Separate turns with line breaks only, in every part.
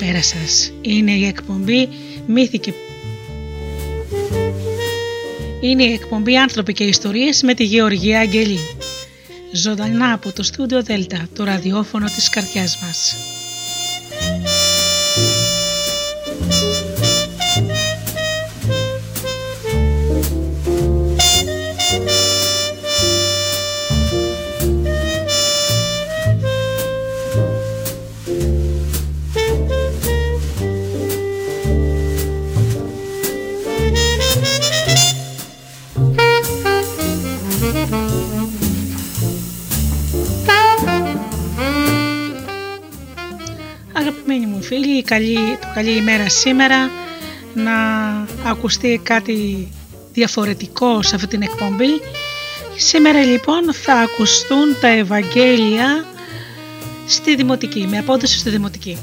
Καλησπέρα σας. Είναι η εκπομπή Μύθη και... Είναι η εκπομπή Άνθρωποι και Ιστορίες με τη Γεωργία Αγγελή. Ζωντανά από το στούντιο Δέλτα, το ραδιόφωνο της καρδιάς μας. Καλή, το καλή ημέρα σήμερα να ακουστεί κάτι διαφορετικό σε αυτή την εκπομπή. Σήμερα λοιπόν θα ακουστούν τα Ευαγγέλια στη Δημοτική, με απόδοση στη Δημοτική.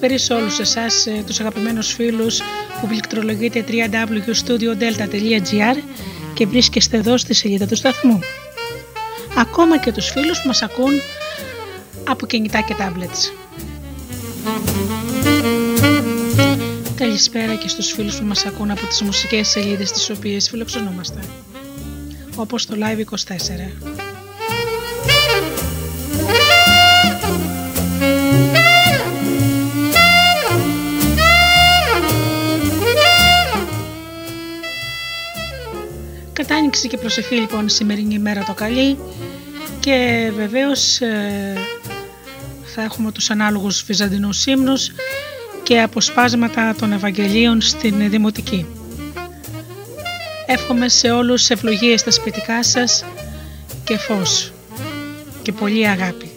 Καλησπέρα σε όλους εσάς, ε, τους αγαπημένους φίλους που πληκτρολογείτε www.studiodelta.gr και βρίσκεστε εδώ στη σελίδα του σταθμού. Ακόμα και τους φίλους που μας ακούν από κινητά και tablets. Καλησπέρα και στους φίλους που μας ακούν από τις μουσικές σελίδες τις οποίες φιλοξενούμαστε. Όπως το Live 24. Κατάνοιξη και προσευχή λοιπόν η σημερινή ημέρα το καλή και βεβαίως ε, θα έχουμε τους ανάλογους βυζαντινούς ύμνους και αποσπάσματα των Ευαγγελίων στην Δημοτική. Εύχομαι σε όλους ευλογίες στα σπιτικά σας και φως και πολύ αγάπη.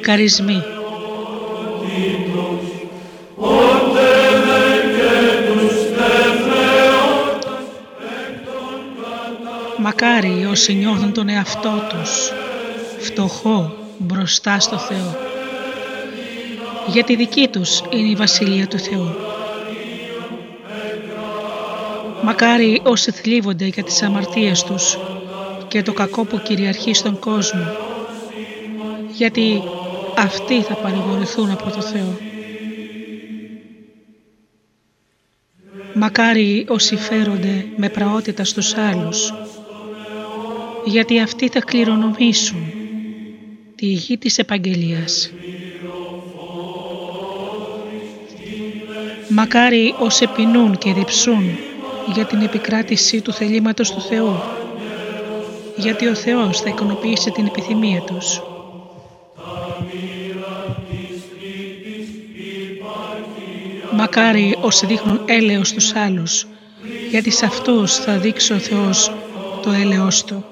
Μακαρισμοί. Μακάρι όσοι νιώθουν τον εαυτό τους φτωχό μπροστά στο Θεό. Για τη δική τους είναι η Βασιλεία του Θεού. Μακάρι όσοι θλίβονται για τις αμαρτίες τους και το κακό που κυριαρχεί στον κόσμο, γιατί αυτοί θα παρηγορηθούν από το Θεό. Μακάρι όσοι φέρονται με πραότητα στους άλλους, γιατί αυτοί θα κληρονομήσουν τη γη της επαγγελίας. Μακάρι όσοι πεινούν και διψούν για την επικράτηση του θελήματος του Θεού, γιατί ο Θεός θα ικανοποιήσει την επιθυμία τους. Μακάρι όσοι δείχνουν έλεος στους άλλους, γιατί σε αυτούς θα δείξει ο Θεός το έλεος Του.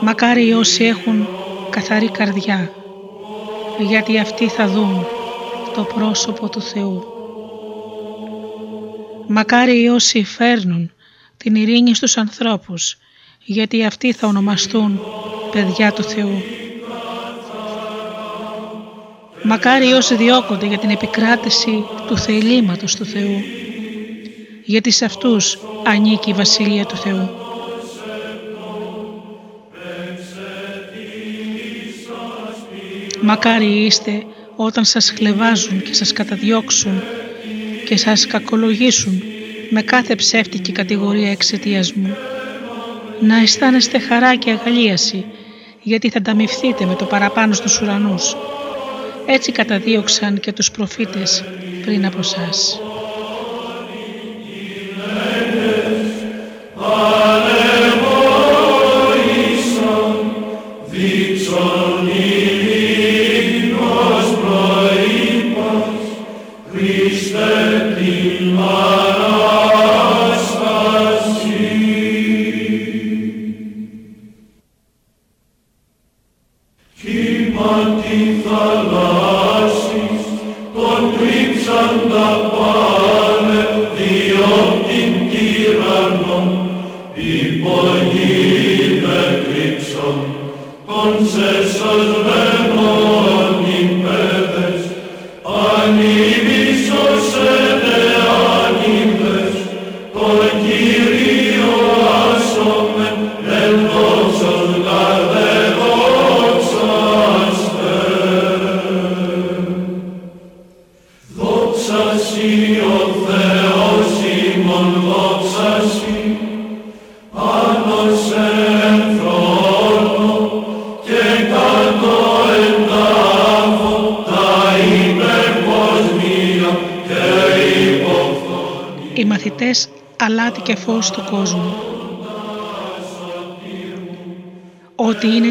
Μακάρι όσοι έχουν καθαρή καρδιά, γιατί αυτοί θα δουν το πρόσωπο του Θεού. Μακάρι όσοι φέρνουν την ειρήνη στους ανθρώπους, γιατί αυτοί θα ονομαστούν παιδιά του Θεού. Μακάρι όσοι διώκονται για την επικράτηση του θελήματος του Θεού, γιατί σε αυτούς ανήκει η Βασιλεία του Θεού. Μακάρι είστε όταν σας χλεβάζουν και σας καταδιώξουν και σας κακολογήσουν με κάθε ψεύτικη κατηγορία εξαιτίας μου. Να αισθάνεστε χαρά και αγαλίαση γιατί θα ανταμυφθείτε με το παραπάνω στους ουρανούς. Έτσι καταδίωξαν και τους προφήτες πριν από σας.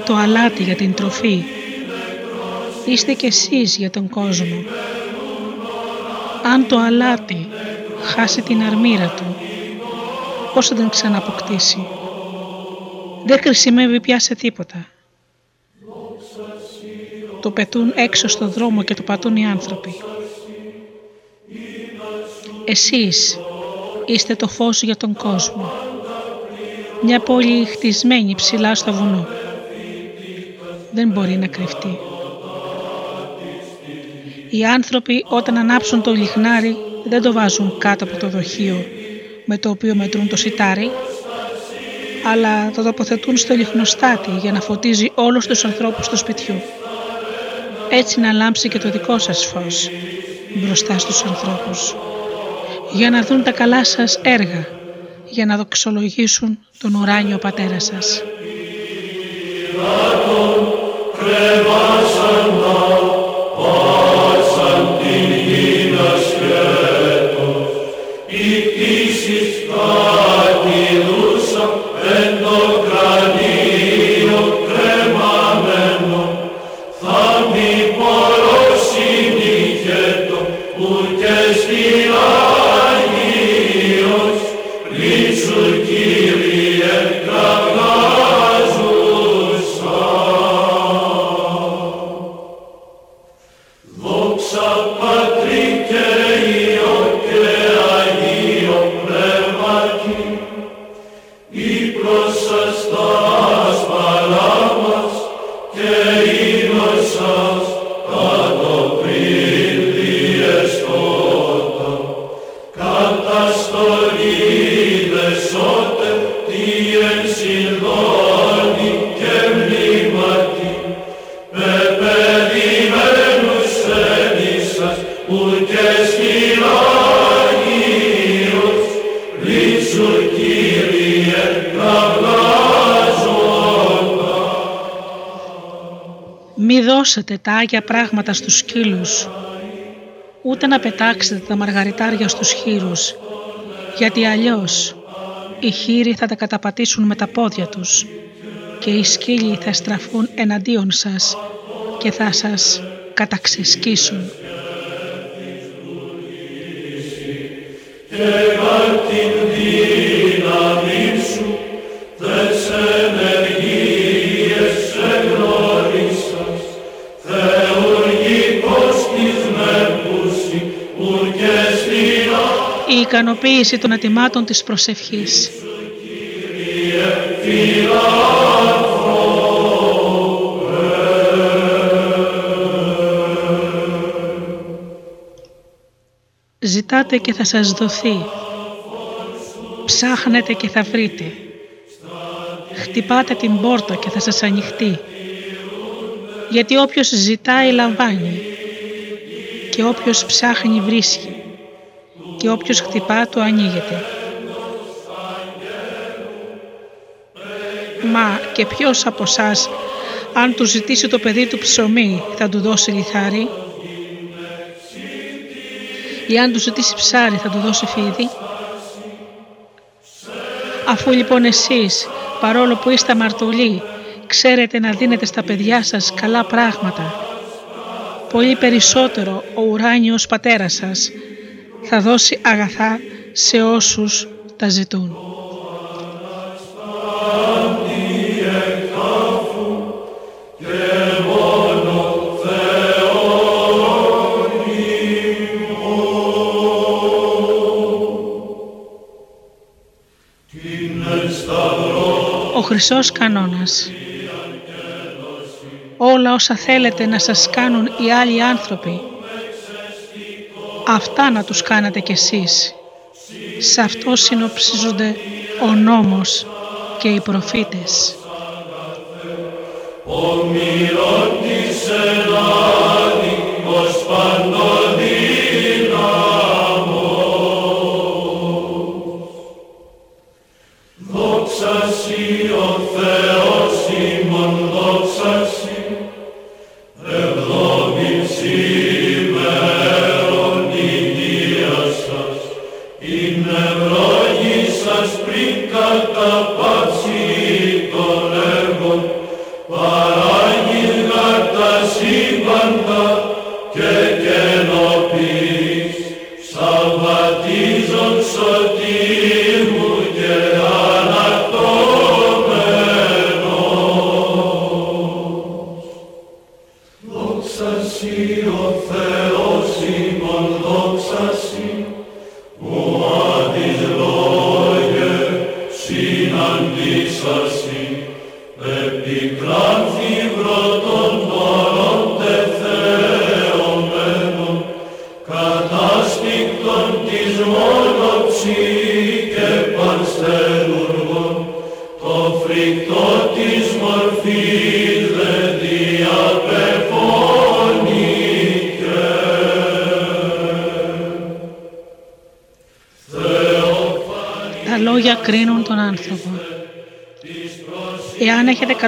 Το αλάτι για την τροφή. Είστε κι εσείς για τον κόσμο. Αν το αλάτι χάσει την αρμήρα του, πώς θα την ξαναποκτήσει; Δεν χρησιμεύει πια σε τίποτα. Το πετούν έξω στο δρόμο και το πατούν οι άνθρωποι. Εσείς είστε το φως για τον κόσμο. Μια πόλη χτισμένη ψηλά στο βουνό. Δεν μπορεί να κρυφτεί. Οι άνθρωποι όταν ανάψουν το λιχνάρι δεν το βάζουν κάτω από το δοχείο με το οποίο μετρούν το σιτάρι, αλλά το τοποθετούν στο λιχνοστάτη για να φωτίζει όλους τους ανθρώπους του σπιτιού. Έτσι να λάμψει και το δικό σας φως μπροστά στους ανθρώπους για να δουν τα καλά σας έργα, για να δοξολογήσουν τον ουράνιο Πατέρα σας. Μη δώσετε τα άγια πράγματα στους σκύλους, ούτε να πετάξετε τα μαργαριτάρια στους χείρους, γιατί αλλιώς οι χείροι θα τα καταπατήσουν με τα πόδια τους και οι σκύλοι θα στραφούν εναντίον σας και θα σας καταξεσκίσουν. η ικανοποίηση των ετοιμάτων της προσευχής. Ζητάτε και θα σας δοθεί. Ψάχνετε και θα βρείτε. Χτυπάτε την πόρτα και θα σας ανοιχτεί. Γιατί όποιος ζητάει λαμβάνει και όποιος ψάχνει βρίσκει και όποιος χτυπά το ανοίγεται. Μα και ποιος από εσά, αν του ζητήσει το παιδί του ψωμί, θα του δώσει λιθάρι; Ή αν του ζητήσει ψάρι θα του δώσει φίδι; Αφού λοιπόν εσείς, παρόλο που είστε αμαρτωλοί, ξέρετε να δίνετε στα παιδιά σας καλά πράγματα, πολύ περισσότερο ο ουράνιος πατέρας σας θα δώσει αγαθά σε όσους τα ζητούν. Ο χρυσός κανόνας Όλα όσα θέλετε να σας κάνουν οι άλλοι άνθρωποι αυτά να τους κάνετε κι εσείς. Σε αυτό συνοψίζονται ο νόμος και οι προφήτες. Ο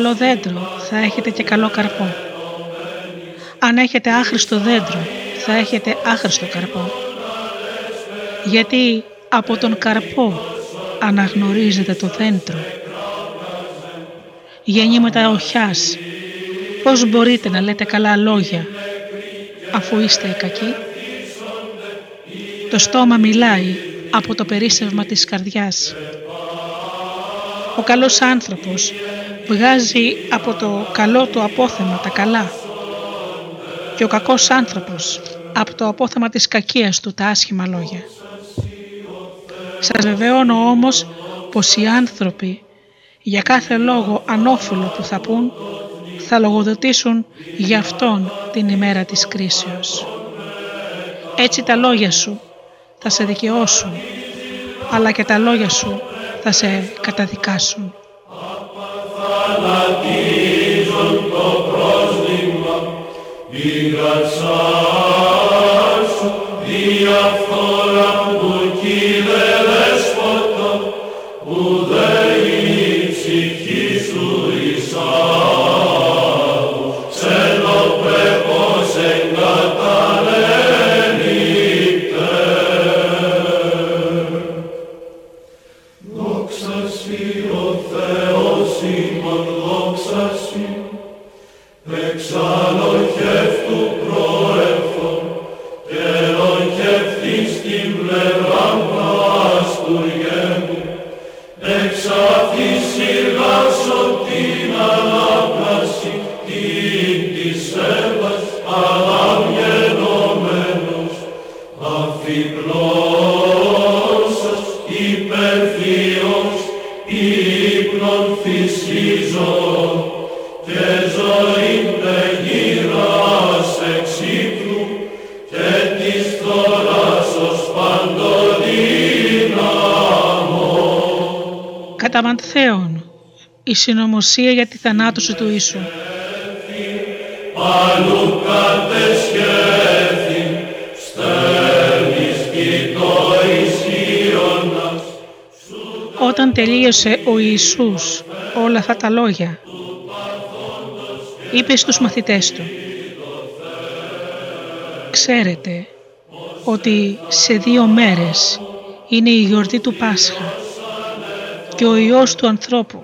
καλό δέντρο, θα έχετε και καλό καρπό. Αν έχετε άχρηστο δέντρο, θα έχετε άχρηστο καρπό. Γιατί από τον καρπό αναγνωρίζετε το δέντρο. Γεννήματα οχιάς, πώς μπορείτε να λέτε καλά λόγια αφού είστε κακοί; Το στόμα μιλάει από το περίσσευμα της καρδιάς. Ο καλός άνθρωπος βγάζει από το καλό του απόθεμα τα καλά και ο κακός άνθρωπος από το απόθεμα της κακίας του τα άσχημα λόγια. Σας βεβαιώνω όμως πως οι άνθρωποι για κάθε λόγο ανώφυλο που θα πούν θα λογοδοτήσουν για αυτόν την ημέρα της κρίσεως. Έτσι τα λόγια σου θα σε δικαιώσουν αλλά και τα λόγια σου θα σε καταδικάσουν μεταμανθέων, η συνωμοσία για τη θανάτωση του Ιησού. Όταν τελείωσε ο Ιησούς όλα αυτά τα λόγια, είπε στους μαθητές του «Ξέρετε ότι σε δύο μέρες είναι η γιορτή του Πάσχα και ο Υιός του ανθρώπου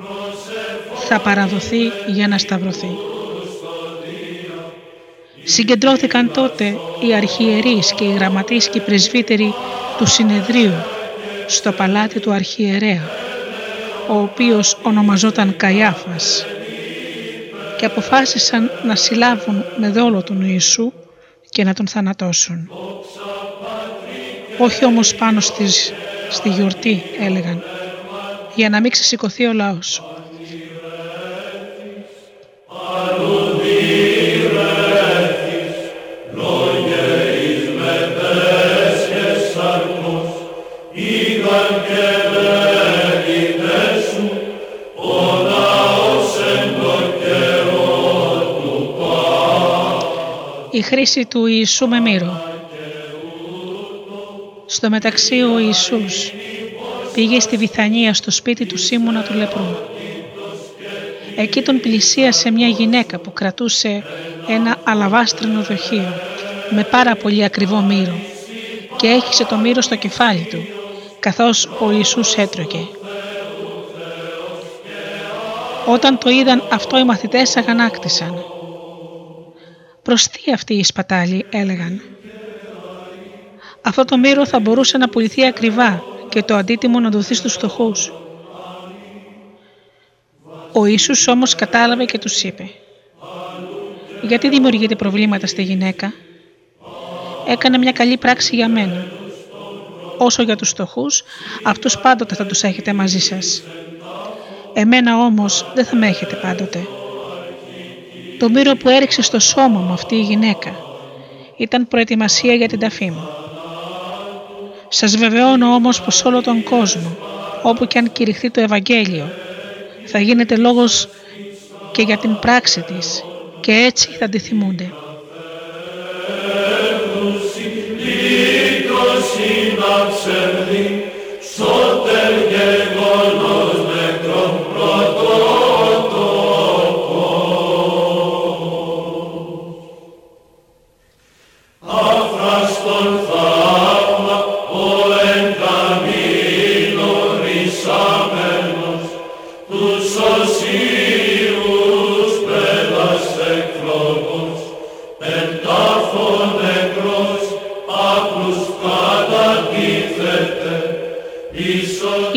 θα παραδοθεί για να σταυρωθεί. Συγκεντρώθηκαν τότε οι αρχιερείς και οι γραμματείς και οι πρεσβύτεροι του συνεδρίου στο παλάτι του αρχιερέα, ο οποίος ονομαζόταν Καϊάφας και αποφάσισαν να συλλάβουν με δόλο τον Ιησού και να τον θανατώσουν. Όχι όμως πάνω στις, στη γιορτή έλεγαν, για να μην ξεσηκωθεί ο λαός. Η χρήση του Ιησού με μύρο. Στο μεταξύ ο Ιησούς πήγε στη Βιθανία στο σπίτι του Σίμωνα του Λεπρού. Εκεί τον πλησίασε μια γυναίκα που κρατούσε ένα αλαβάστρινο δοχείο με πάρα πολύ ακριβό μύρο και έχισε το μύρο στο κεφάλι του καθώς ο Ιησούς έτρωγε. Όταν το είδαν αυτό οι μαθητές αγανάκτησαν. «Προς τι αυτή η σπατάλη» έλεγαν. Αυτό το μύρο θα μπορούσε να πουληθεί ακριβά και το αντίτιμο να δοθεί στους φτωχούς. Ο Ιησούς όμως κατάλαβε και τους είπε «Γιατί δημιουργείτε προβλήματα στη γυναίκα» έκανε μια καλή πράξη για μένα. Όσο για τους φτωχούς, αυτούς πάντοτε θα τους έχετε μαζί σας. Εμένα όμως δεν θα με έχετε πάντοτε. Το μύρο που έριξε στο σώμα μου αυτή η γυναίκα ήταν προετοιμασία για την ταφή μου. Σας βεβαιώνω όμως πως όλο τον κόσμο, όπου και αν κηρυχθεί το Ευαγγέλιο, θα γίνεται λόγος και για την πράξη της και έτσι θα τη θυμούνται.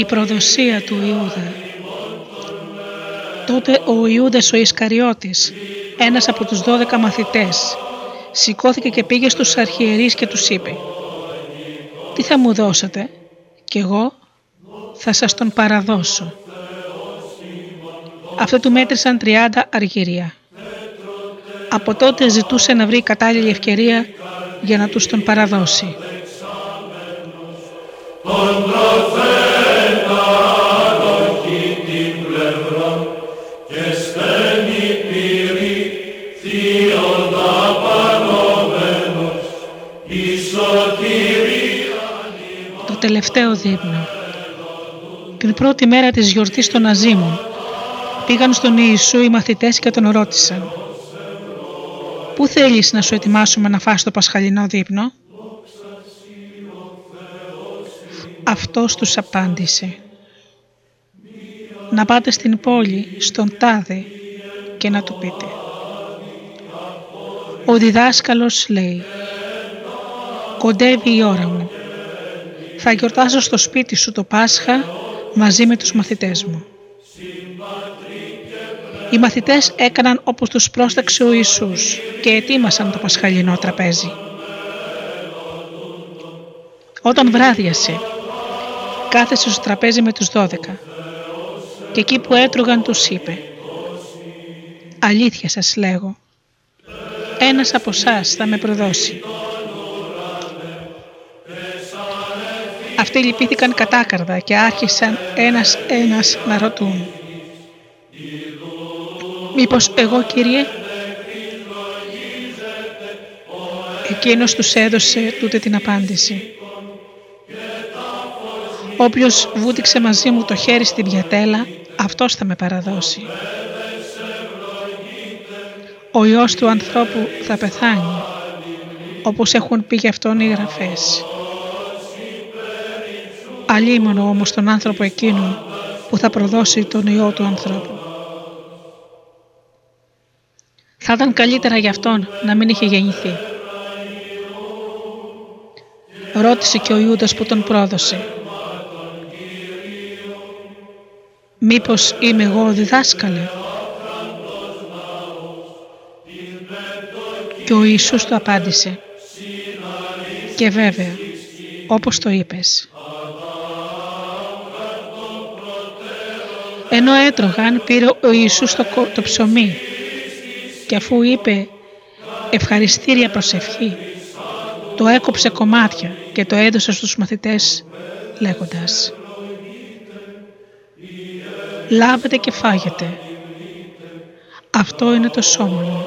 Η προδοσία του Ιούδα. Τότε ο Ιούδας ο Ισκαριώτης, ένας από τους δώδεκα μαθητές, σηκώθηκε και πήγε στους αρχιερείς και τους είπε «Τι θα μου δώσετε» και εγώ θα σας τον παραδώσω. Αυτό του μέτρησαν 30 αργυρία. Από τότε ζητούσε να βρει κατάλληλη ευκαιρία για να τους τον παραδώσει. Τελευταίο δείπνο. Την πρώτη μέρα της γιορτής των Αζήμων πήγαν στον Ιησού οι μαθητές και τον ρώτησαν «Πού θέλεις να σου ετοιμάσουμε να φας το πασχαλινό δείπνο» Αυτός τους απάντησε «Να πάτε στην πόλη, στον τάδε και να του πείτε». Ο διδάσκαλος λέει «Κοντεύει η ώρα μου θα γιορτάσω στο σπίτι σου το Πάσχα μαζί με τους μαθητές μου. Οι μαθητές έκαναν όπως τους πρόσταξε ο Ιησούς και ετοίμασαν το πασχαλινό τραπέζι. Όταν βράδιασε, κάθεσε στο τραπέζι με τους δώδεκα και εκεί που έτρωγαν τους είπε «Αλήθεια σας λέγω, ένας από εσάς θα με προδώσει».
Αυτοί λυπήθηκαν κατάκαρδα και άρχισαν ένας ένας να ρωτούν. Μήπως εγώ Κύριε; Εκείνος τους έδωσε τούτη την απάντηση. Όποιος βούτυξε μαζί μου το χέρι στην πιατέλα, αυτός θα με παραδώσει. Ο Υιός του ανθρώπου θα πεθάνει, όπως έχουν πει γι' αυτόν οι γραφές. Αλίμονο όμως τον άνθρωπο εκείνον που θα προδώσει τον Υιό του ανθρώπου. Θα ήταν καλύτερα για αυτόν να μην είχε γεννηθεί. Ρώτησε και ο Ιούδας που τον πρόδωσε. Μήπως είμαι εγώ διδάσκαλε; Και ο Ιησούς του απάντησε. Και βέβαια, όπως το είπες. Ενώ έτρωγαν πήρε ο Ιησούς το, το ψωμί και αφού είπε ευχαριστήρια προσευχή το έκοψε κομμάτια και το έδωσε στους μαθητές λέγοντας «Λάβετε και φάγετε, αυτό είναι το σώμα μου».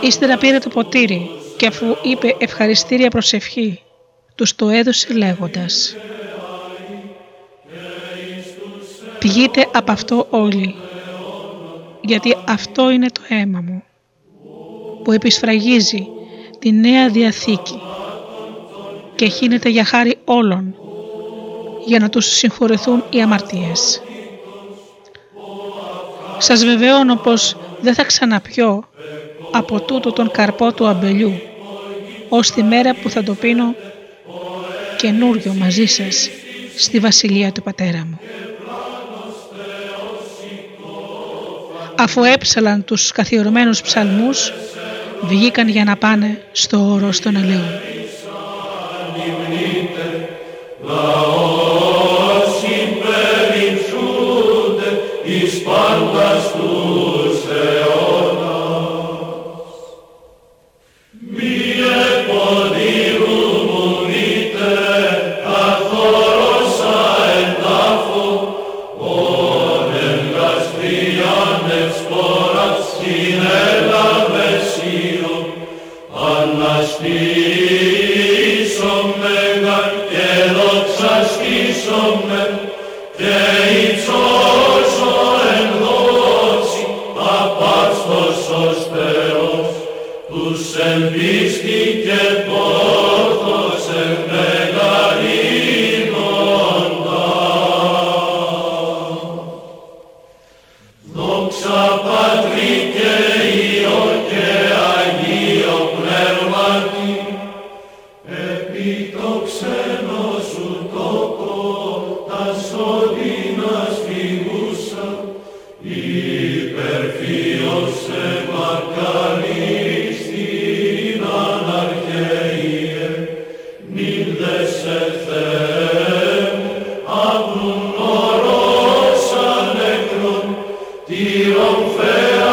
Ύστερα πήρε το ποτήρι και αφού είπε ευχαριστήρια προσευχή, τους το έδωσε λέγοντας «Πηγείτε από αυτό όλοι, γιατί αυτό είναι το αίμα μου» που επισφραγίζει τη Νέα Διαθήκη και χύνεται για χάρη όλων για να τους συγχωρεθούν οι αμαρτίες. Σας βεβαιώνω πως δεν θα ξαναπιώ από τούτο τον καρπό του αμπελιού ως τη μέρα που θα το πίνω καινούριο μαζί σας στη βασιλεία του πατέρα μου. Αφού έψαλαν τους καθιερωμένους ψαλμούς, βγήκαν για να πάνε στο όρος των ελαιών. tão.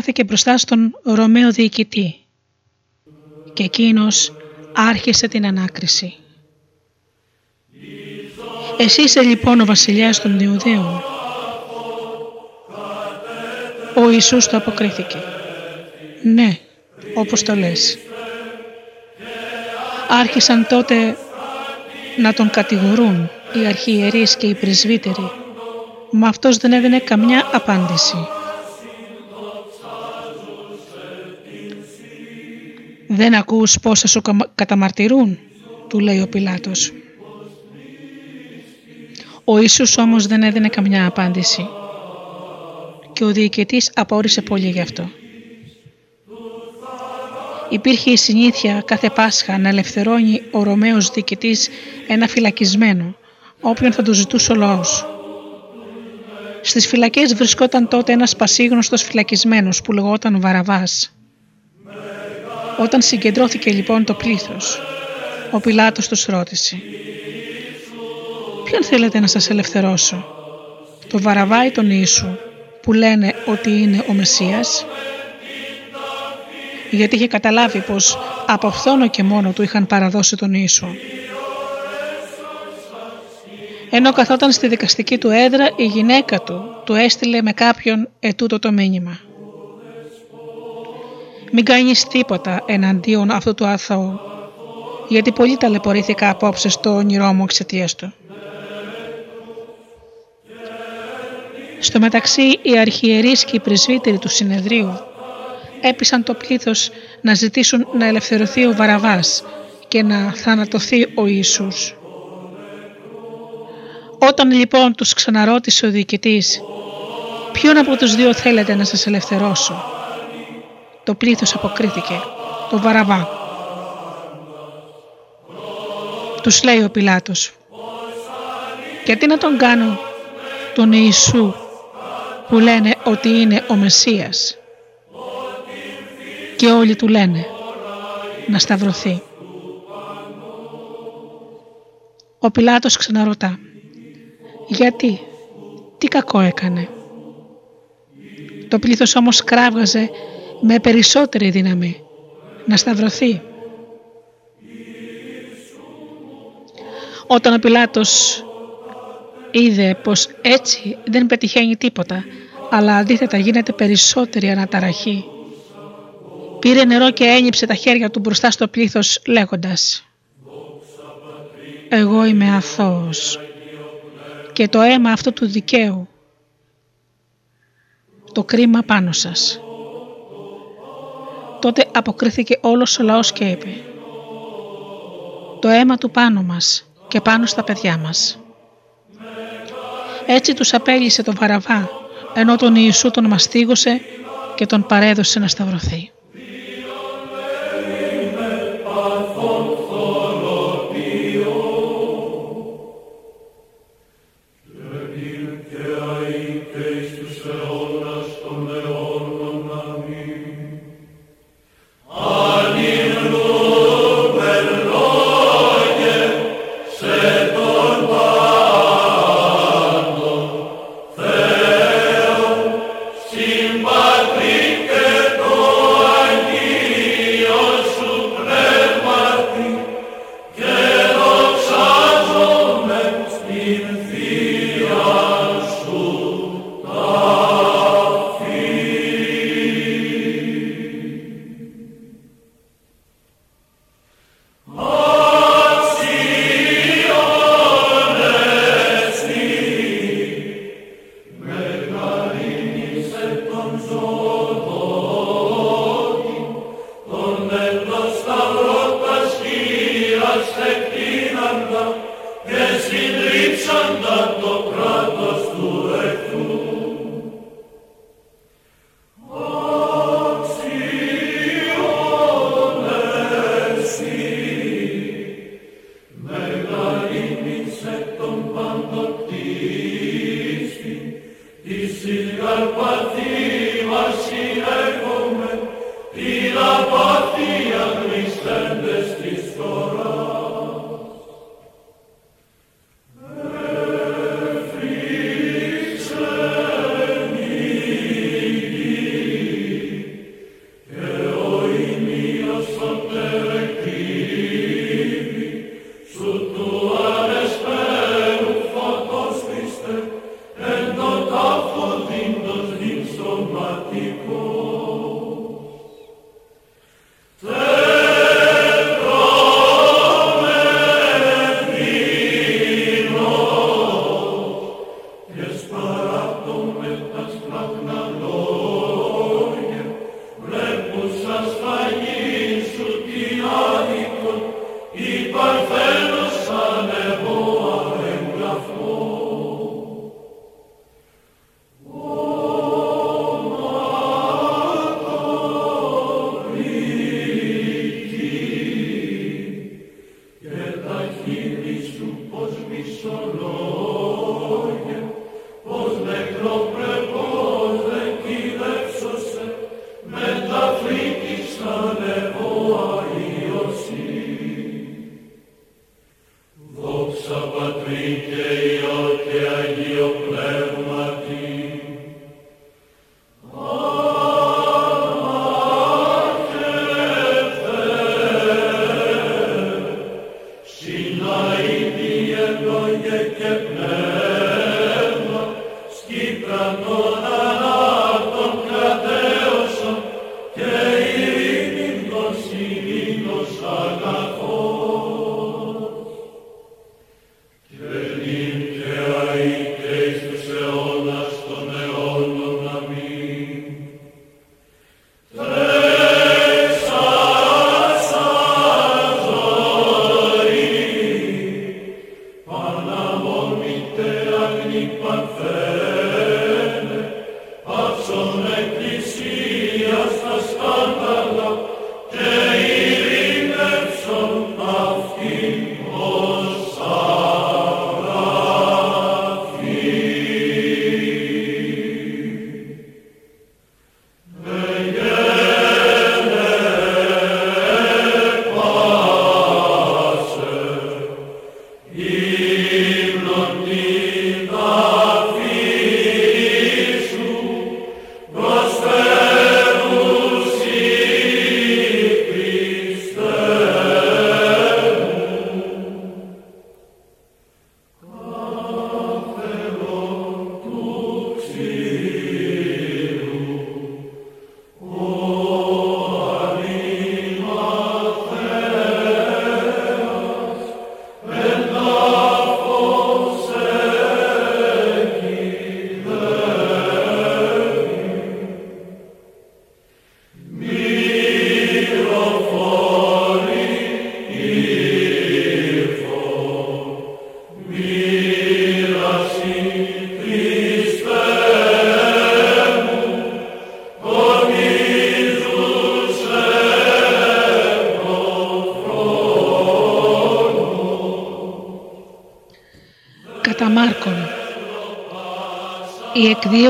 Στάθηκε μπροστά στον Ρωμαίο διοικητή και εκείνος άρχισε την ανάκριση.
Εσύ είσαι λοιπόν ο βασιλιάς των Ιουδαίων. Ο Ιησούς το αποκρίθηκε. Ναι, όπως το λες. Άρχισαν τότε να τον κατηγορούν οι αρχιερείς και οι πρεσβύτεροι, μα αυτός δεν έδινε καμιά απάντηση. «Δεν ακούς πόσα σου καταμαρτυρούν», του λέει ο Πιλάτος. Ο Ιησούς όμως δεν έδινε καμιά απάντηση και ο διοικητής απόρρισε πολύ γι' αυτό. Υπήρχε η συνήθεια κάθε Πάσχα να ελευθερώνει ο Ρωμαίος διοικητής ένα φυλακισμένο, όποιον θα του ζητούσε ο λαός. Στις φυλακές βρισκόταν τότε ένας πασίγνωστος φυλακισμένος που λεγόταν Βαραβάς. Όταν συγκεντρώθηκε λοιπόν το πλήθος, ο Πιλάτος τους ρώτησε «Ποιον θέλετε να σας ελευθερώσω, το Βαραβά ή τον Ιησού που λένε ότι είναι ο Μεσσίας» γιατί είχε καταλάβει πως από φθόνο και μόνο του είχαν παραδώσει τον Ιησού. Ενώ καθόταν στη δικαστική του έδρα η γυναίκα του του έστειλε με κάποιον ετούτο το μήνυμα. Μην κάνεις τίποτα εναντίον αυτού του αθώου, γιατί πολύ ταλαιπωρήθηκα απόψε στο όνειρό μου εξαιτίας του. Στο μεταξύ οι αρχιερείς και οι πρεσβύτεροι του συνεδρίου έπεισαν το πλήθος να ζητήσουν να ελευθερωθεί ο Βαραβάς και να θανατωθεί ο Ιησούς. Όταν λοιπόν τους ξαναρώτησε ο διοικητής «Ποιον από τους δύο θέλετε να σας ελευθερώσω» το πλήθος αποκρίθηκε «Το Βαραβά». Τους λέει ο Πιλάτος «Γιατί να τον κάνω τον Ιησού που λένε ότι είναι ο Μεσσίας» και όλοι του λένε να σταυρωθεί. Ο Πιλάτος ξαναρωτά γιατί, τι κακό έκανε. Το πλήθος όμως κράβγαζε με περισσότερη δύναμη να σταυρωθεί. Όταν ο Πιλάτος είδε πως έτσι δεν πετυχαίνει τίποτα αλλά αντίθετα γίνεται περισσότερη αναταραχή Πήρε νερό και ένιψε τα χέρια του μπροστά στο πλήθος λέγοντας «Εγώ είμαι αθώος και το αίμα αυτό του δικαίου, το κρίμα πάνω σας». Τότε αποκρίθηκε όλος ο λαός και είπε «Το αίμα του πάνω μας και πάνω στα παιδιά μας». Έτσι τους απέλυσε τον Βαραβά, ενώ τον Ιησού τον μαστίγωσε και τον παρέδωσε να σταυρωθεί.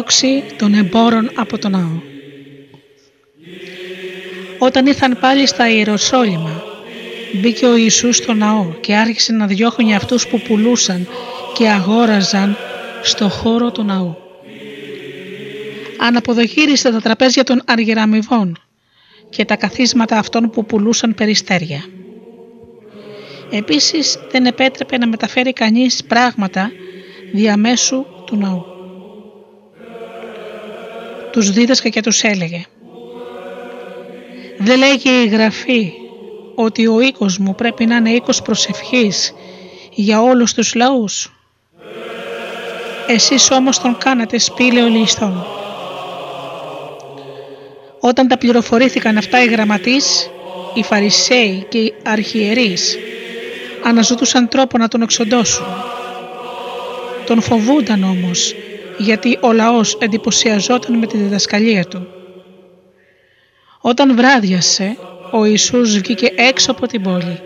Εκδίωξη των εμπόρων από τον ναό. Όταν ήρθαν πάλι στα Ιεροσόλυμα, μπήκε ο Ιησούς στο ναό και άρχισε να διώχνει αυτούς που πουλούσαν και αγόραζαν στο χώρο του ναού. Αναποδογύρισε τα τραπέζια των αργυραμιβών και τα καθίσματα αυτών που πουλούσαν περιστέρια. Επίσης δεν επέτρεπε να μεταφέρει κανείς πράγματα διαμέσου του ναού τους δίδασκα και τους έλεγε «Δεν λέγει η Γραφή ότι ο οίκος μου πρέπει να είναι οίκος προσευχής για όλους τους λαούς. Εσείς όμως τον κάνατε σπήλαιο ληστών». Όταν τα πληροφορήθηκαν αυτά οι γραμματείς, οι Φαρισαίοι και οι αρχιερείς αναζητούσαν τρόπο να τον εξοντώσουν. Τον φοβούνταν όμως γιατί ο λαός εντυπωσιαζόταν με τη διδασκαλία του. Όταν βράδιασε, ο Ιησούς βγήκε έξω από την πόλη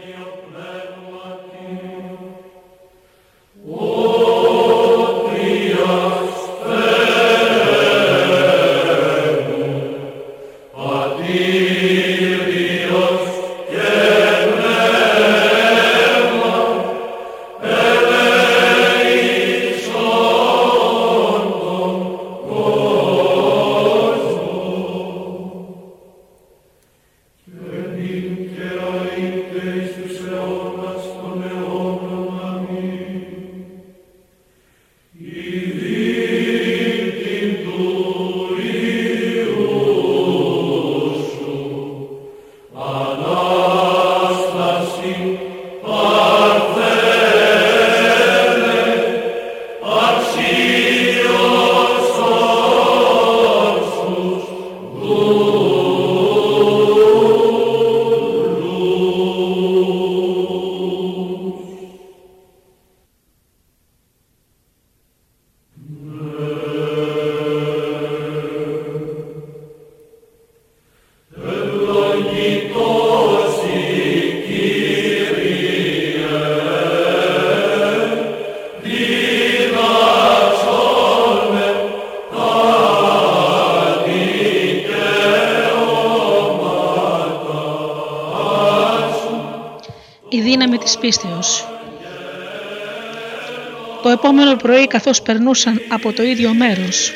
πρωί καθώς περνούσαν από το ίδιο μέρος,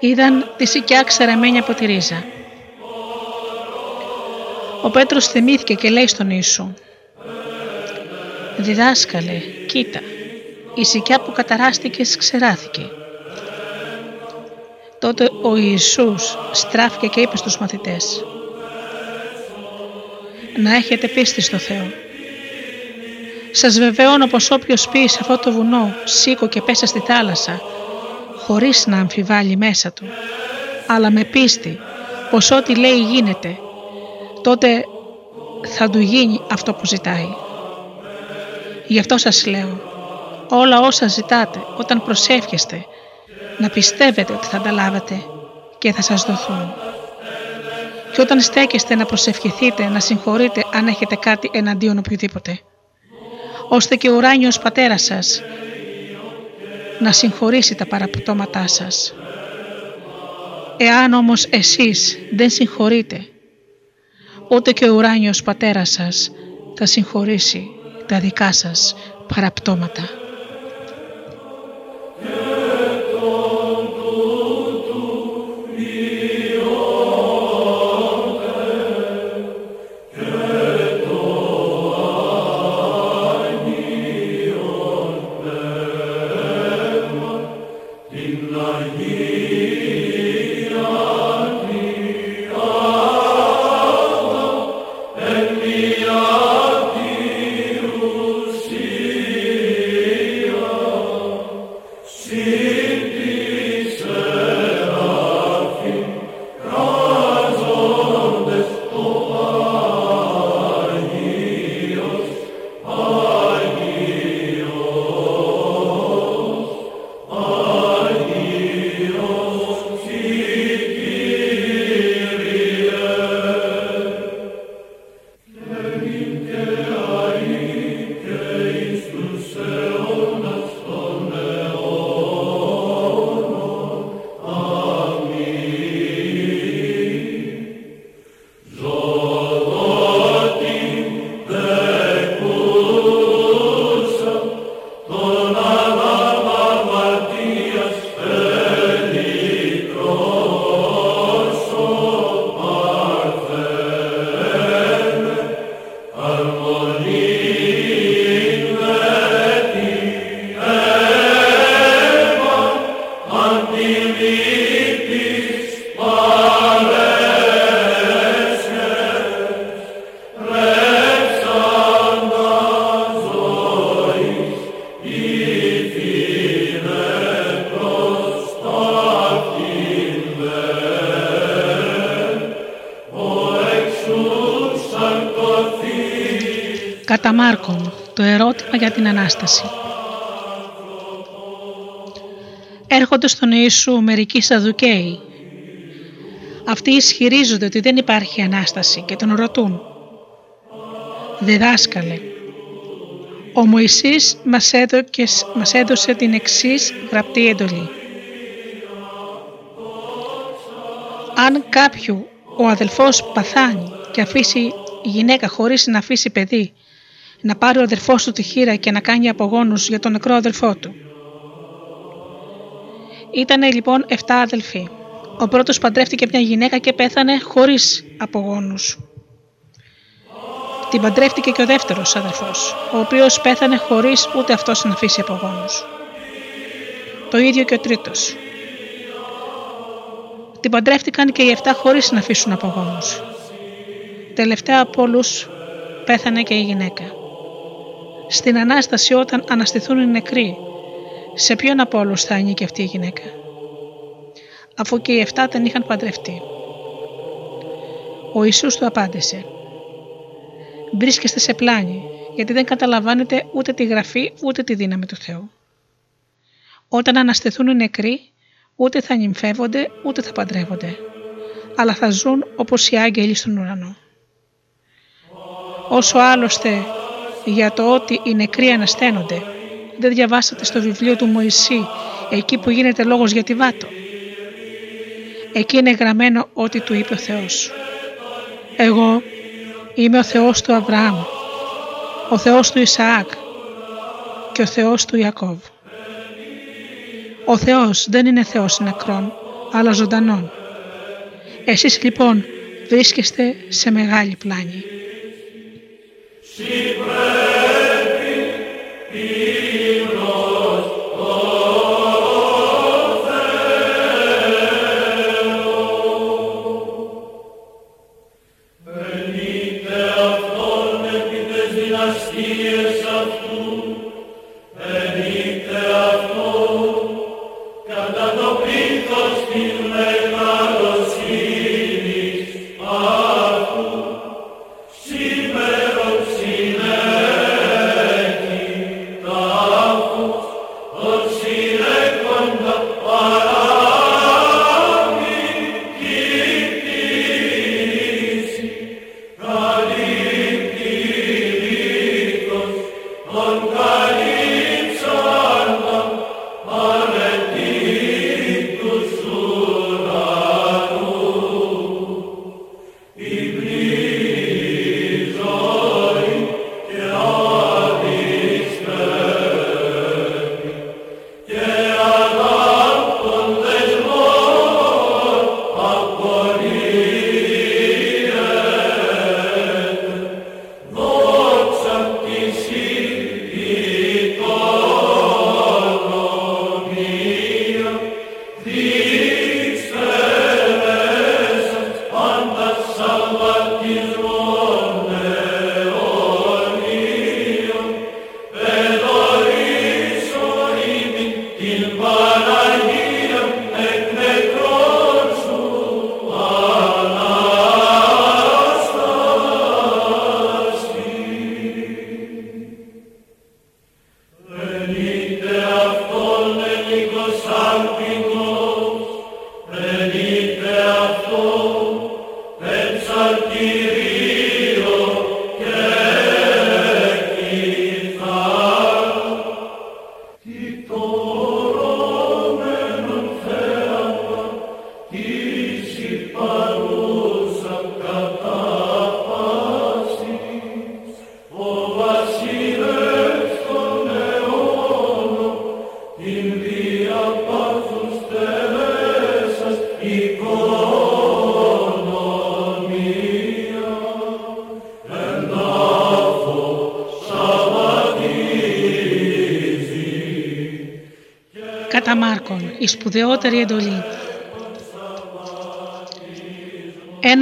είδαν τη σικιά ξεραμένη από τη ρίζα. Ο Πέτρος θυμήθηκε και λέει στον Ιησού «Διδάσκαλε, κοίτα, η σικιά που καταράστηκες ξεράθηκε». Τότε ο Ιησούς στράφηκε και είπε στους μαθητές «Να έχετε πίστη στο Θεό. Σας βεβαιώνω πως όποιος πει σε αυτό το βουνό σήκω και πέσα στη θάλασσα χωρίς να αμφιβάλλει μέσα του αλλά με πίστη πως ό,τι λέει γίνεται τότε θα του γίνει αυτό που ζητάει. Γι' αυτό σας λέω, όλα όσα ζητάτε όταν προσεύχεστε, να πιστεύετε ότι θα τα λάβετε και θα σας δοθούν. Και όταν στέκεστε να προσευχηθείτε, να συγχωρείτε αν έχετε κάτι εναντίον οποιοδήποτε. Ώστε και ο ουράνιος πατέρας σας να συγχωρήσει τα παραπτώματά σας. Εάν όμως εσείς δεν συγχωρείτε, ούτε και ο ουράνιος πατέρας σας θα συγχωρήσει τα δικά σας παραπτώματα. Ανάσταση. Έρχονται στον Ιησού μερικοί Σαδουκαίοι. Αυτοί ισχυρίζονται ότι δεν υπάρχει Ανάσταση και τον ρωτούν. Διδάσκαλε, ο Μωυσής μας, μας έδωσε την εξής γραπτή εντολή. Αν κάποιου ο αδελφός παθάνει και αφήσει γυναίκα χωρίς να αφήσει παιδί να πάρει ο αδερφός του τη χείρα και να κάνει απογόνους για τον νεκρό αδελφό του. Ήταν λοιπόν 7 αδελφοί. Ο πρώτος παντρεύτηκε μια γυναίκα και πέθανε χωρίς απογόνους. Την παντρεύτηκε και ο δεύτερος αδελφός, ο οποίος πέθανε χωρίς ούτε αυτός να αφήσει απογόνους. Το ίδιο και ο τρίτος. Την παντρεύτηκαν και οι 7 χωρίς να αφήσουν απογόνους. Τελευταία από όλους πέθανε και η γυναίκα στην Ανάσταση όταν αναστηθούν οι νεκροί. Σε ποιον από όλους θα ανήκει αυτή η γυναίκα; Αφού και οι 7 δεν είχαν παντρευτεί. Ο Ιησούς του απάντησε «Βρίσκεστε σε πλάνη γιατί δεν καταλαβαίνετε ούτε τη γραφή ούτε τη δύναμη του Θεού. Όταν αναστηθούν οι νεκροί ούτε θα νυμφεύονται ούτε θα παντρεύονται αλλά θα ζουν όπως οι άγγελοι στον ουρανό. Όσο άλλωστε για το ότι οι νεκροί ανασταίνονται. Δεν διαβάσατε στο βιβλίο του Μωυσή, εκεί που γίνεται λόγος για τη Βάτο. Εκεί είναι γραμμένο ότι του είπε ο Θεός. Εγώ είμαι ο Θεός του Αβραάμ, ο Θεός του Ισαάκ και ο Θεός του Ιακώβ. Ο Θεός δεν είναι Θεός νεκρών, αλλά ζωντανών. Εσείς λοιπόν βρίσκεστε σε μεγάλη πλάνη. si brevi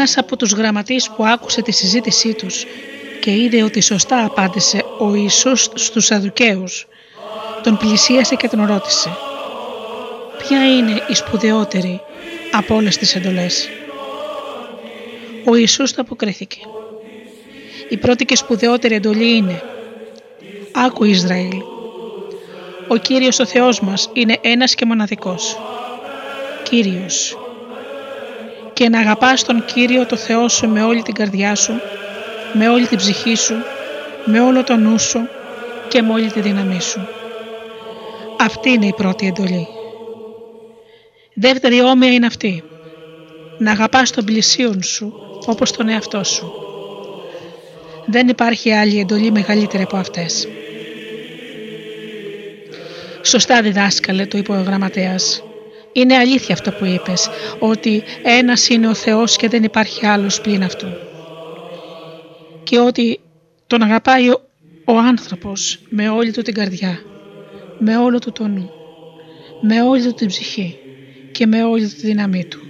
Ένας από τους γραμματείς που άκουσε τη συζήτησή τους και είδε ότι σωστά απάντησε ο Ιησούς στους Σαδουκαίους, τον πλησίασε και τον ρώτησε «Ποια είναι η σπουδαιότερη από όλες τις εντολές» Ο Ιησούς το αποκρίθηκε. Η πρώτη και σπουδαιότερη εντολή είναι «Άκου Ισραήλ, ο Κύριος ο Θεός μας είναι ένας και μοναδικός. Κύριος. Και να αγαπάς τον Κύριο το Θεό σου με όλη την καρδιά σου, με όλη την ψυχή σου, με όλο το νου σου και με όλη τη δύναμή σου. Αυτή είναι η πρώτη εντολή. Δεύτερη όμοια είναι αυτή. Να αγαπάς τον πλησίον σου όπως τον εαυτό σου. Δεν υπάρχει άλλη εντολή μεγαλύτερη από αυτές. Σωστά διδάσκαλε, το είπε ο γραμματέας. Είναι αλήθεια αυτό που είπες, ότι ένας είναι ο Θεός και δεν υπάρχει άλλος πλην αυτού. Και ότι τον αγαπάει ο, ο άνθρωπος με όλη του την καρδιά, με όλο του το νου, με όλη του την ψυχή και με όλη του τη δύναμή του.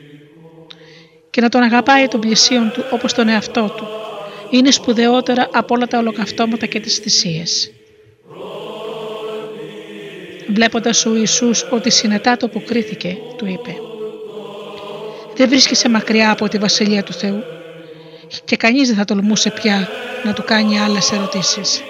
Και να τον αγαπάει τον πλησίον του όπως τον εαυτό του είναι σπουδαιότερα από όλα τα ολοκαυτώματα και τις θυσίες. Βλέποντας ο Ιησούς ότι συνετά το αποκρίθηκε, του είπε «Δεν βρίσκεσαι μακριά από τη Βασιλεία του Θεού» και κανείς δεν θα τολμούσε πια να του κάνει άλλες ερωτήσεις.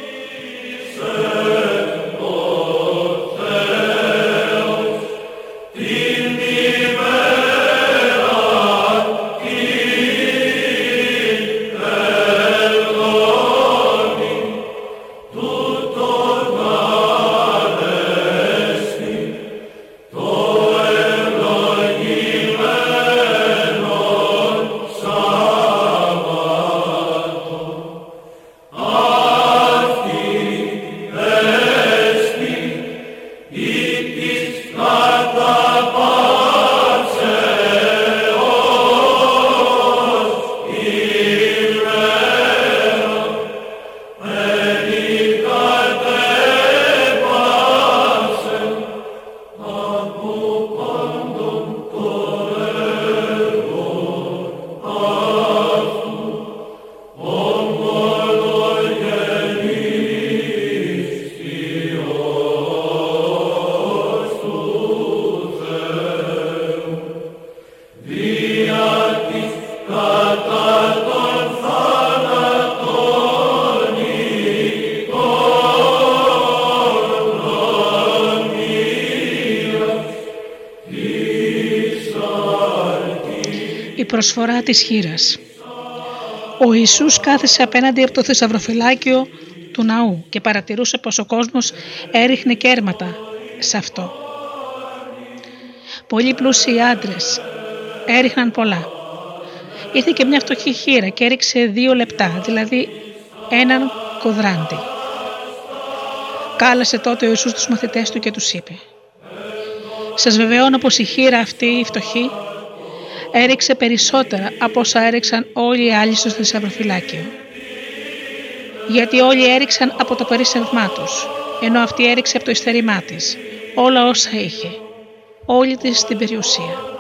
Προσφορά της χείρας Ο Ιησούς κάθεσε απέναντι από το θησαυροφυλάκιο του ναού και παρατηρούσε πως ο κόσμος έριχνε κέρματα σε αυτό. Πολλοί πλούσιοι άντρες έριχναν πολλά. Ήρθε και μια φτωχή χείρα και έριξε δύο λεπτά, δηλαδή έναν κοδράντη. Κάλεσε τότε ο Ιησούς τους μαθητές του και τους είπε «Σας βεβαιώνω πως η χείρα αυτή η φτωχή έριξε περισσότερα από όσα έριξαν όλοι οι άλλοι στο θησαυροφυλάκιο. Γιατί όλοι έριξαν από το περίσσευμά τους, ενώ αυτή έριξε από το υστερημά της, όλα όσα είχε, όλη της την περιουσία.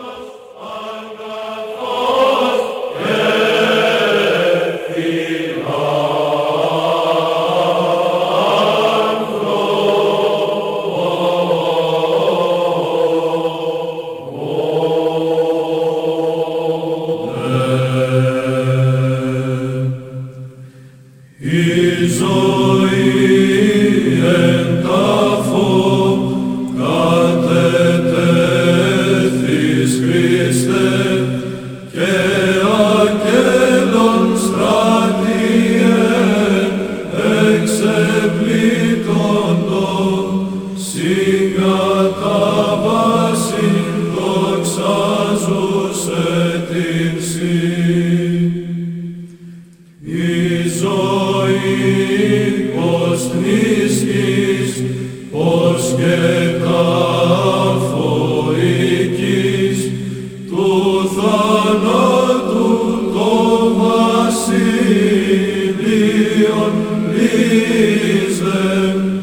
Jerusalem.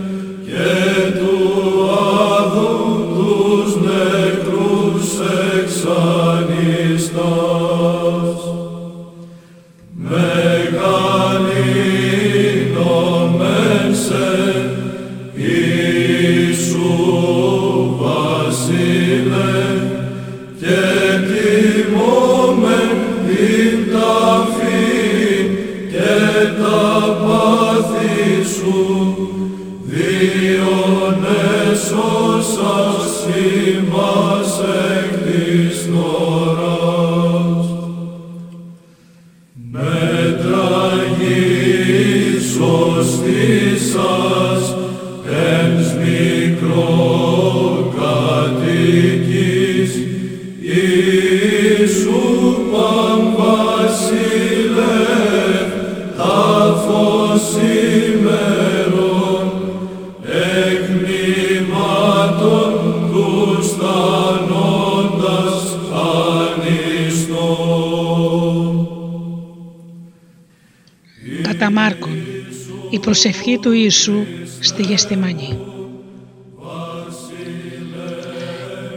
Προσευχή του Ιησού στη Γεστημανή.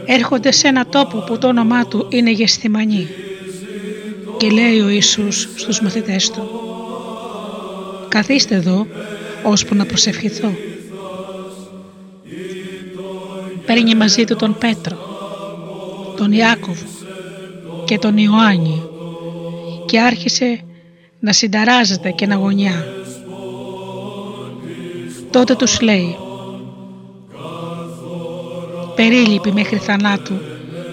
Έρχονται σε ένα τόπο που το όνομά του είναι Γεστημανή και λέει ο Ιησούς στους μαθητές του «Καθίστε εδώ ώσπου να προσευχηθώ». Παίρνει μαζί του τον Πέτρο, τον Ιάκωβο και τον Ιωάννη και άρχισε να συνταράζεται και να γωνιά. Τότε τους λέει «Περίλυπη μέχρι θανάτου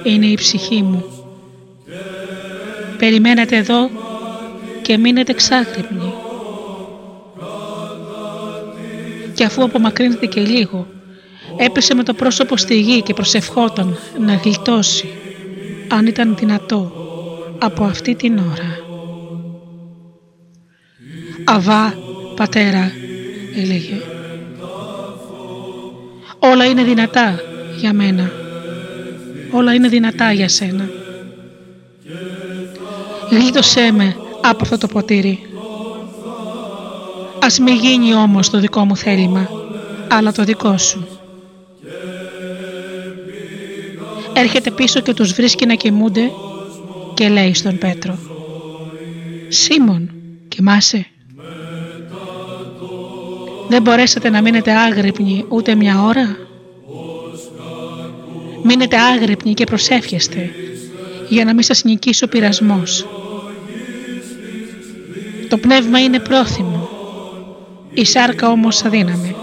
είναι η ψυχή μου. Περιμένετε εδώ και μείνετε ξάγρυπνοι». Και αφού απομακρύνθηκε λίγο, έπεσε με το πρόσωπο στη γη και προσευχόταν να γλιτώσει, αν ήταν δυνατό, από αυτή την ώρα. «Αβά, πατέρα», έλεγε, Όλα είναι δυνατά για μένα. Όλα είναι δυνατά για σένα. Γλίτωσέ με από αυτό το ποτήρι. Ας μη γίνει όμως το δικό μου θέλημα, αλλά το δικό σου. Έρχεται πίσω και τους βρίσκει να κοιμούνται και λέει στον Πέτρο «Σίμων, κοιμάσαι» Δεν μπορέσατε να μείνετε άγρυπνοι ούτε μια ώρα. Μείνετε άγρυπνοι και προσεύχεστε για να μην σας νικήσει ο πειρασμός. Το πνεύμα είναι πρόθυμο, η σάρκα όμως αδύναμη.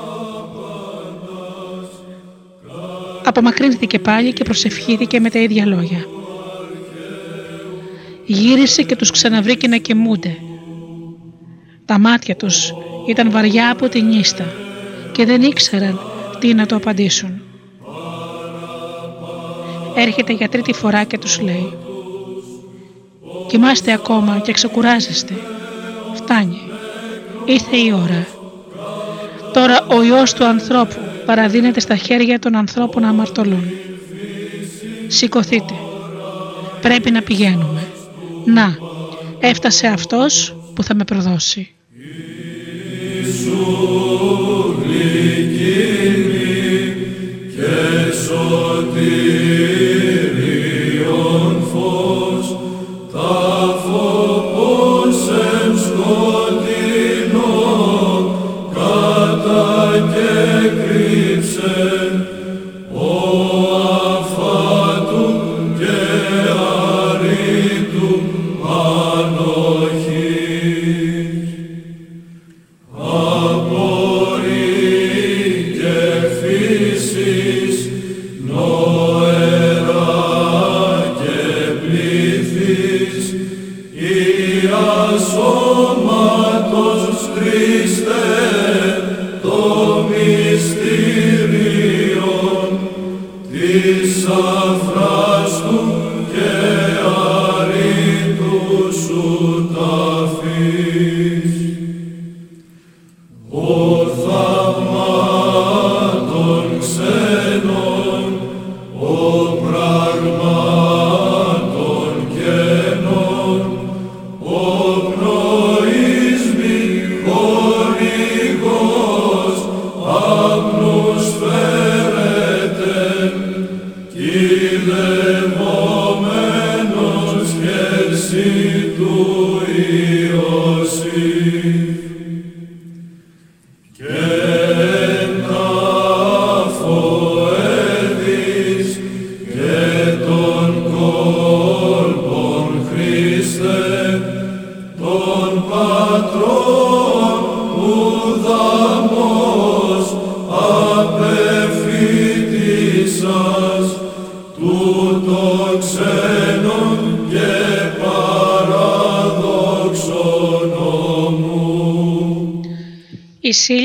Απομακρύνθηκε πάλι και προσευχήθηκε με τα ίδια λόγια. γύρισε και τους ξαναβρήκε να κοιμούνται. Τα μάτια τους ήταν βαριά από την νύστα και δεν ήξεραν τι να το απαντήσουν. Έρχεται για τρίτη φορά και τους λέει «Κοιμάστε ακόμα και ξεκουράζεστε. Φτάνει. Ήρθε η ώρα. Τώρα ο Υιός του ανθρώπου παραδίνεται στα χέρια των ανθρώπων να αμαρτωλούν. Σηκωθείτε. Πρέπει να πηγαίνουμε. Να, έφτασε αυτός που θα με προδώσει.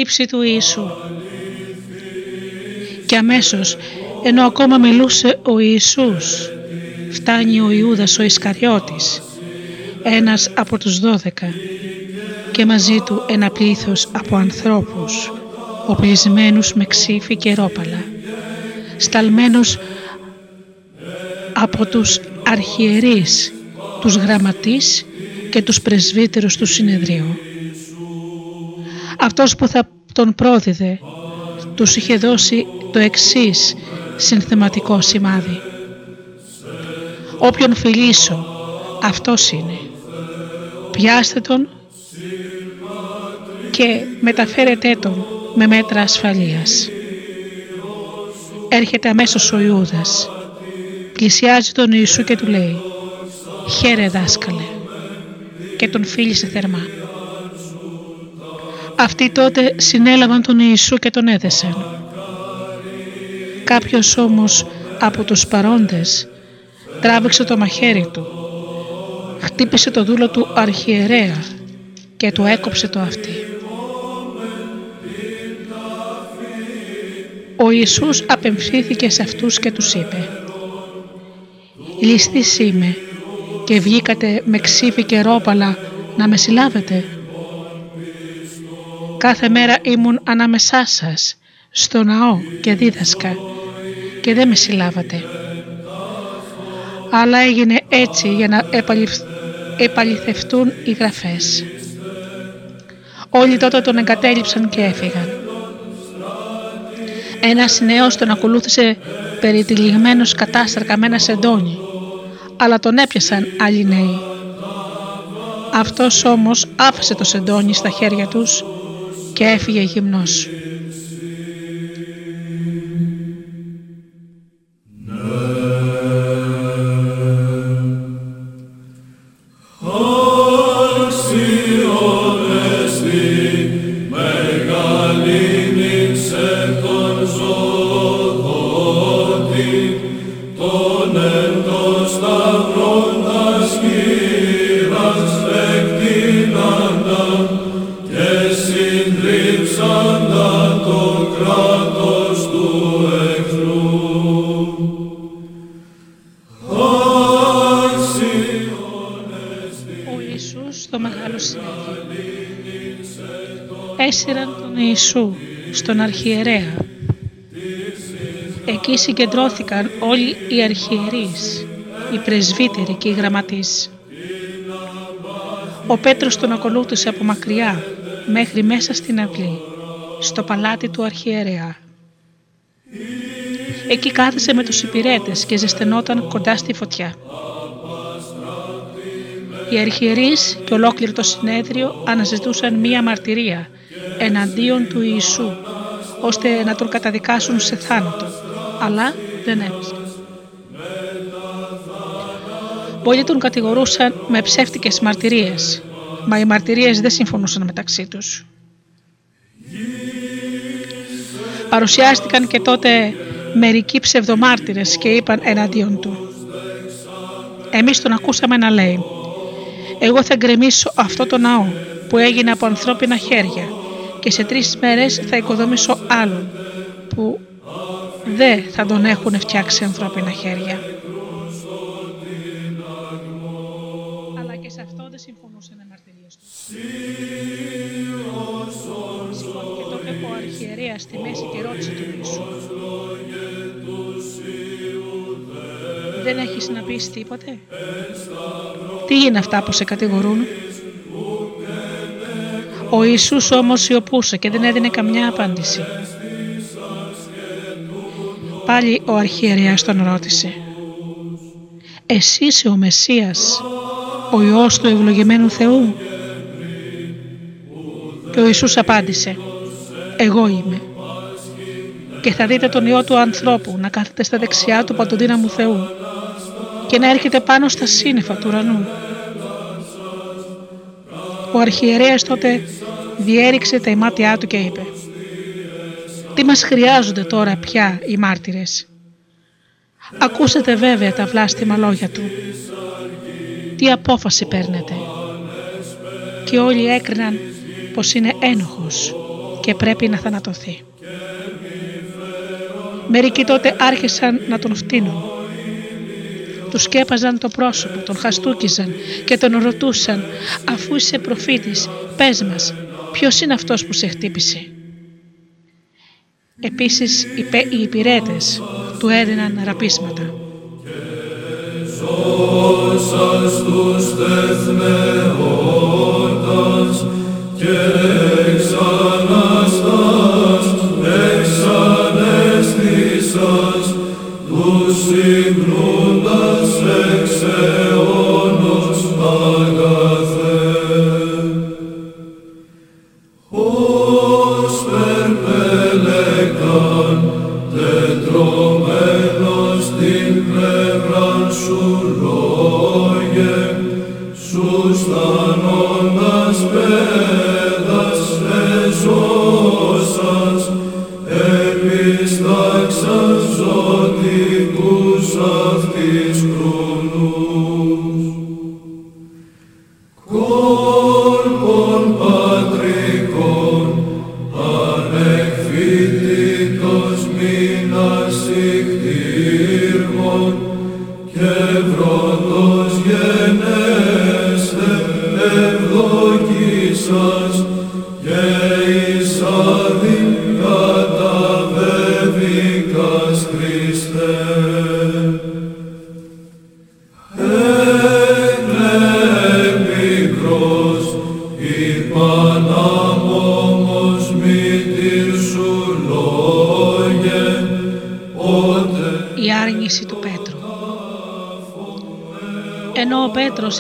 Σύλληψη του Ιησού. Και αμέσως, ενώ ακόμα μιλούσε ο Ιησούς, φτάνει ο Ιούδας ο Ισκαριώτης, ένας από τους δώδεκα και μαζί του ένα πλήθος από ανθρώπους, οπλισμένους με ξύφη και ρόπαλα, σταλμένους από τους αρχιερείς, τους γραμματείς και τους πρεσβύτερους του συνεδρίου. Αυτός που θα τον πρόδιδε τους είχε δώσει το εξής συνθεματικό σημάδι. Όποιον φιλήσω, αυτός είναι. Πιάστε τον και μεταφέρετε τον με μέτρα ασφαλείας. Έρχεται αμέσως ο Ιούδας, πλησιάζει τον Ιησού και του λέει «Χαίρε δάσκαλε» και τον φίλησε θερμά. Αυτοί τότε συνέλαβαν τον Ιησού και τον έδεσαν. Κάποιος όμως από τους παρόντες τράβηξε το μαχαίρι του, χτύπησε το δούλο του αρχιερέα και του έκοψε το αυτί. Ο Ιησούς απεμφθήθηκε σε αυτούς και τους είπε «Ληστής είμαι και βγήκατε με ξύφη και ρόπαλα να με συλλάβετε» Κάθε μέρα ήμουν ανάμεσά σας, στο ναό και δίδασκα και δεν με συλλάβατε. Αλλά έγινε έτσι για να επαληθευτούν οι γραφές. Όλοι τότε τον εγκατέλειψαν και έφυγαν. Ένας νέος τον ακολούθησε περιτυλιγμένος κατάσταρκα με ένα σεντόνι, αλλά τον έπιασαν άλλοι νέοι. Αυτός όμως άφησε το σεντόνι στα χέρια τους και έφυγε γυμνός.
Έσυραν τον Ιησού στον αρχιερέα. Εκεί συγκεντρώθηκαν όλοι οι αρχιερείς, οι πρεσβύτεροι και οι γραμματείς. Ο Πέτρος τον ακολούθησε από μακριά μέχρι μέσα στην αυλή, στο παλάτι του αρχιερέα. Εκεί κάθισε με τους υπηρέτες και ζεσθενόταν κοντά στη φωτιά. Οι αρχιερείς και ολόκληρο το συνέδριο αναζητούσαν μία μαρτυρία εναντίον του Ιησού, ώστε να τον καταδικάσουν σε θάνατο, αλλά δεν έπαιζε. Πολλοί τον κατηγορούσαν με ψεύτικες μαρτυρίες, μα οι μαρτυρίες δεν συμφωνούσαν μεταξύ τους. Παρουσιάστηκαν και τότε μερικοί ψευδομάρτυρες και είπαν εναντίον του. Εμείς τον ακούσαμε να λέει «Εγώ θα γκρεμίσω αυτό το ναό που έγινε από ανθρώπινα χέρια και σε τρεις μέρες θα οικοδομήσω άλλον που δεν θα τον έχουν φτιάξει ανθρώπινα χέρια». Αλλά και σε αυτό δεν συμφωνούσαν οι μαρτυρίες τους. Σηκώθηκε τότε ο αρχιερέας στη μέση και ρώτησε τον Ιησού δεν έχεις να πεις τίποτε; Τι είναι αυτά που σε κατηγορούν; Ο Ιησούς όμως σιωπούσε και δεν έδινε καμιά απάντηση. Πάλι ο αρχιερέας τον ρώτησε. Εσύ είσαι ο Μεσσίας, ο Υιός του ευλογημένου Θεού; Και ο Ιησούς απάντησε. Εγώ είμαι. Και θα δείτε τον Υιό του ανθρώπου να κάθεται στα δεξιά του παντοδύναμου Θεού και να έρχεται πάνω στα σύννεφα του ουρανού. Ο αρχιερέας τότε διέριξε τα μάτια του και είπε «Τι μας χρειάζονται τώρα πια οι μάρτυρες» Ακούσατε βέβαια τα βλάστημα λόγια του. Τι απόφαση παίρνετε; Και όλοι έκριναν πως είναι ένοχος και πρέπει να θανατωθεί. Μερικοί τότε άρχισαν να τον φτύνουν τους σκέπαζαν το πρόσωπο, τον χαστούκιζαν και τον ρωτούσαν αφού είσαι προφήτης, πες μας, ποιος είναι αυτός που σε χτύπησε; Επίσης οι υπηρέτες του έδιναν ραπίσματα.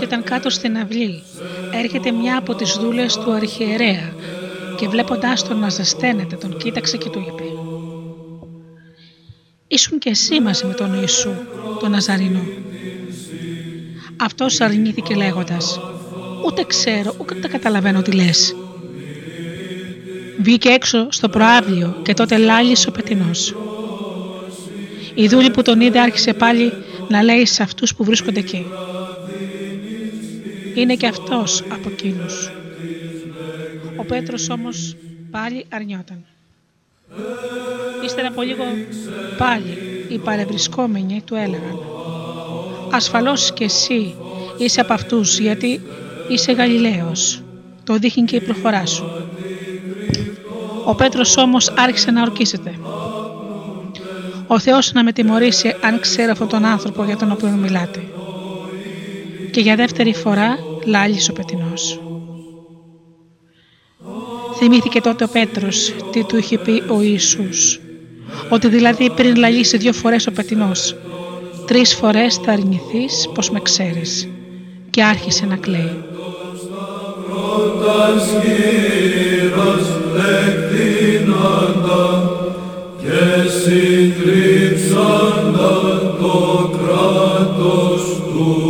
Ήταν κάτω στην αυλή. Έρχεται μια από τις δούλες του αρχιερέα και βλέποντάς τον να ζεσταίνεται τον κοίταξε και του είπε «Ήσουν και εσύ μαζί με τον Ιησού, τον Ναζαρινό». Αυτός αρνήθηκε λέγοντας «Ούτε ξέρω, ούτε καταλαβαίνω τι λες». Βγήκε έξω στο προάβλιο και τότε λάλησε ο πετινός. Η δούλη που τον είδε άρχισε πάλι να λέει σε αυτούς που βρίσκονται εκεί είναι και αυτός από εκείνους. Ο Πέτρος όμως πάλι αρνιόταν. Ύστερα από λίγο πάλι οι παρευρισκόμενοι του έλεγαν «Ασφαλώς και εσύ είσαι από αυτούς γιατί είσαι Γαλιλαίος, το δείχνει και η προφορά σου».
Ο Πέτρος όμως άρχισε να ορκίσεται. Ο Θεός να με τιμωρήσει αν ξέρω αυτόν τον άνθρωπο για τον οποίο μιλάτε. Και για δεύτερη φορά λάλησε ο πετινός. Θυμήθηκε τότε ο Πέτρος τι του είχε πει ο Ιησούς. Ότι δηλαδή πριν λαλήσει δύο φορές ο πετινός, τρεις φορές θα αρνηθείς πως με ξέρεις. Και άρχισε να κλαίει. Και συντρίψαντα το κράτος του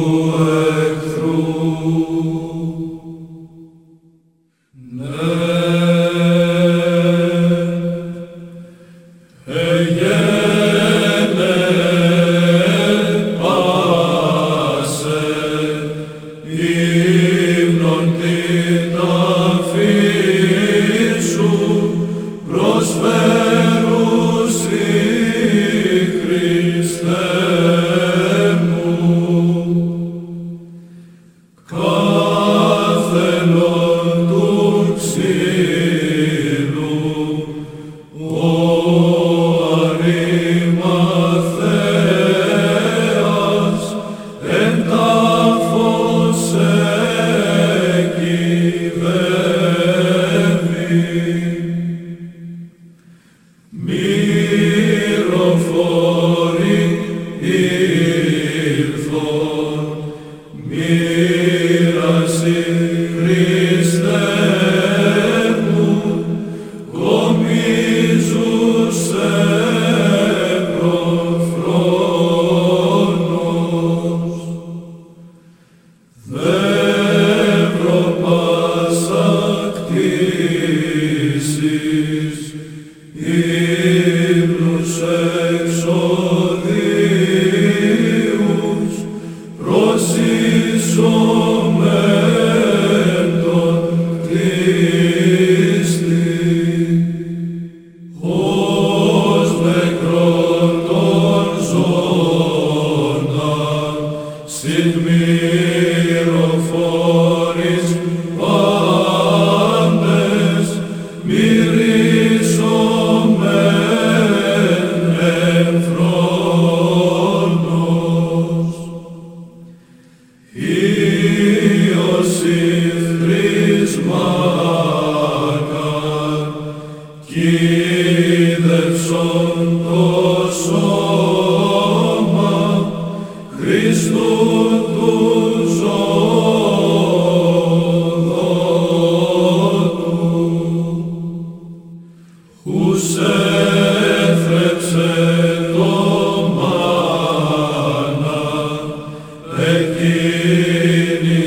et in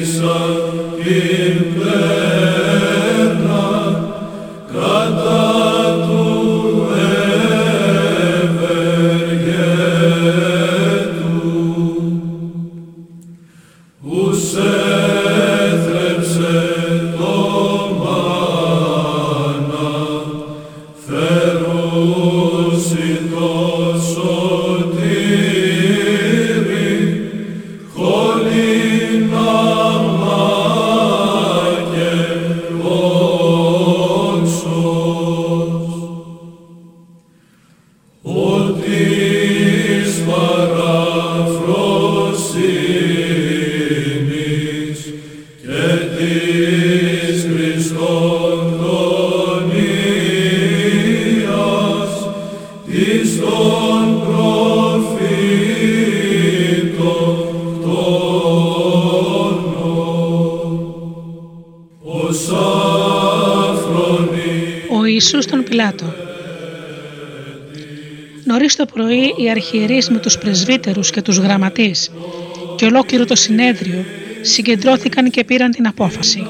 οι αρχιερείς με τους πρεσβύτερους και τους γραμματείς και ολόκληρο το συνέδριο συγκεντρώθηκαν και πήραν την απόφαση.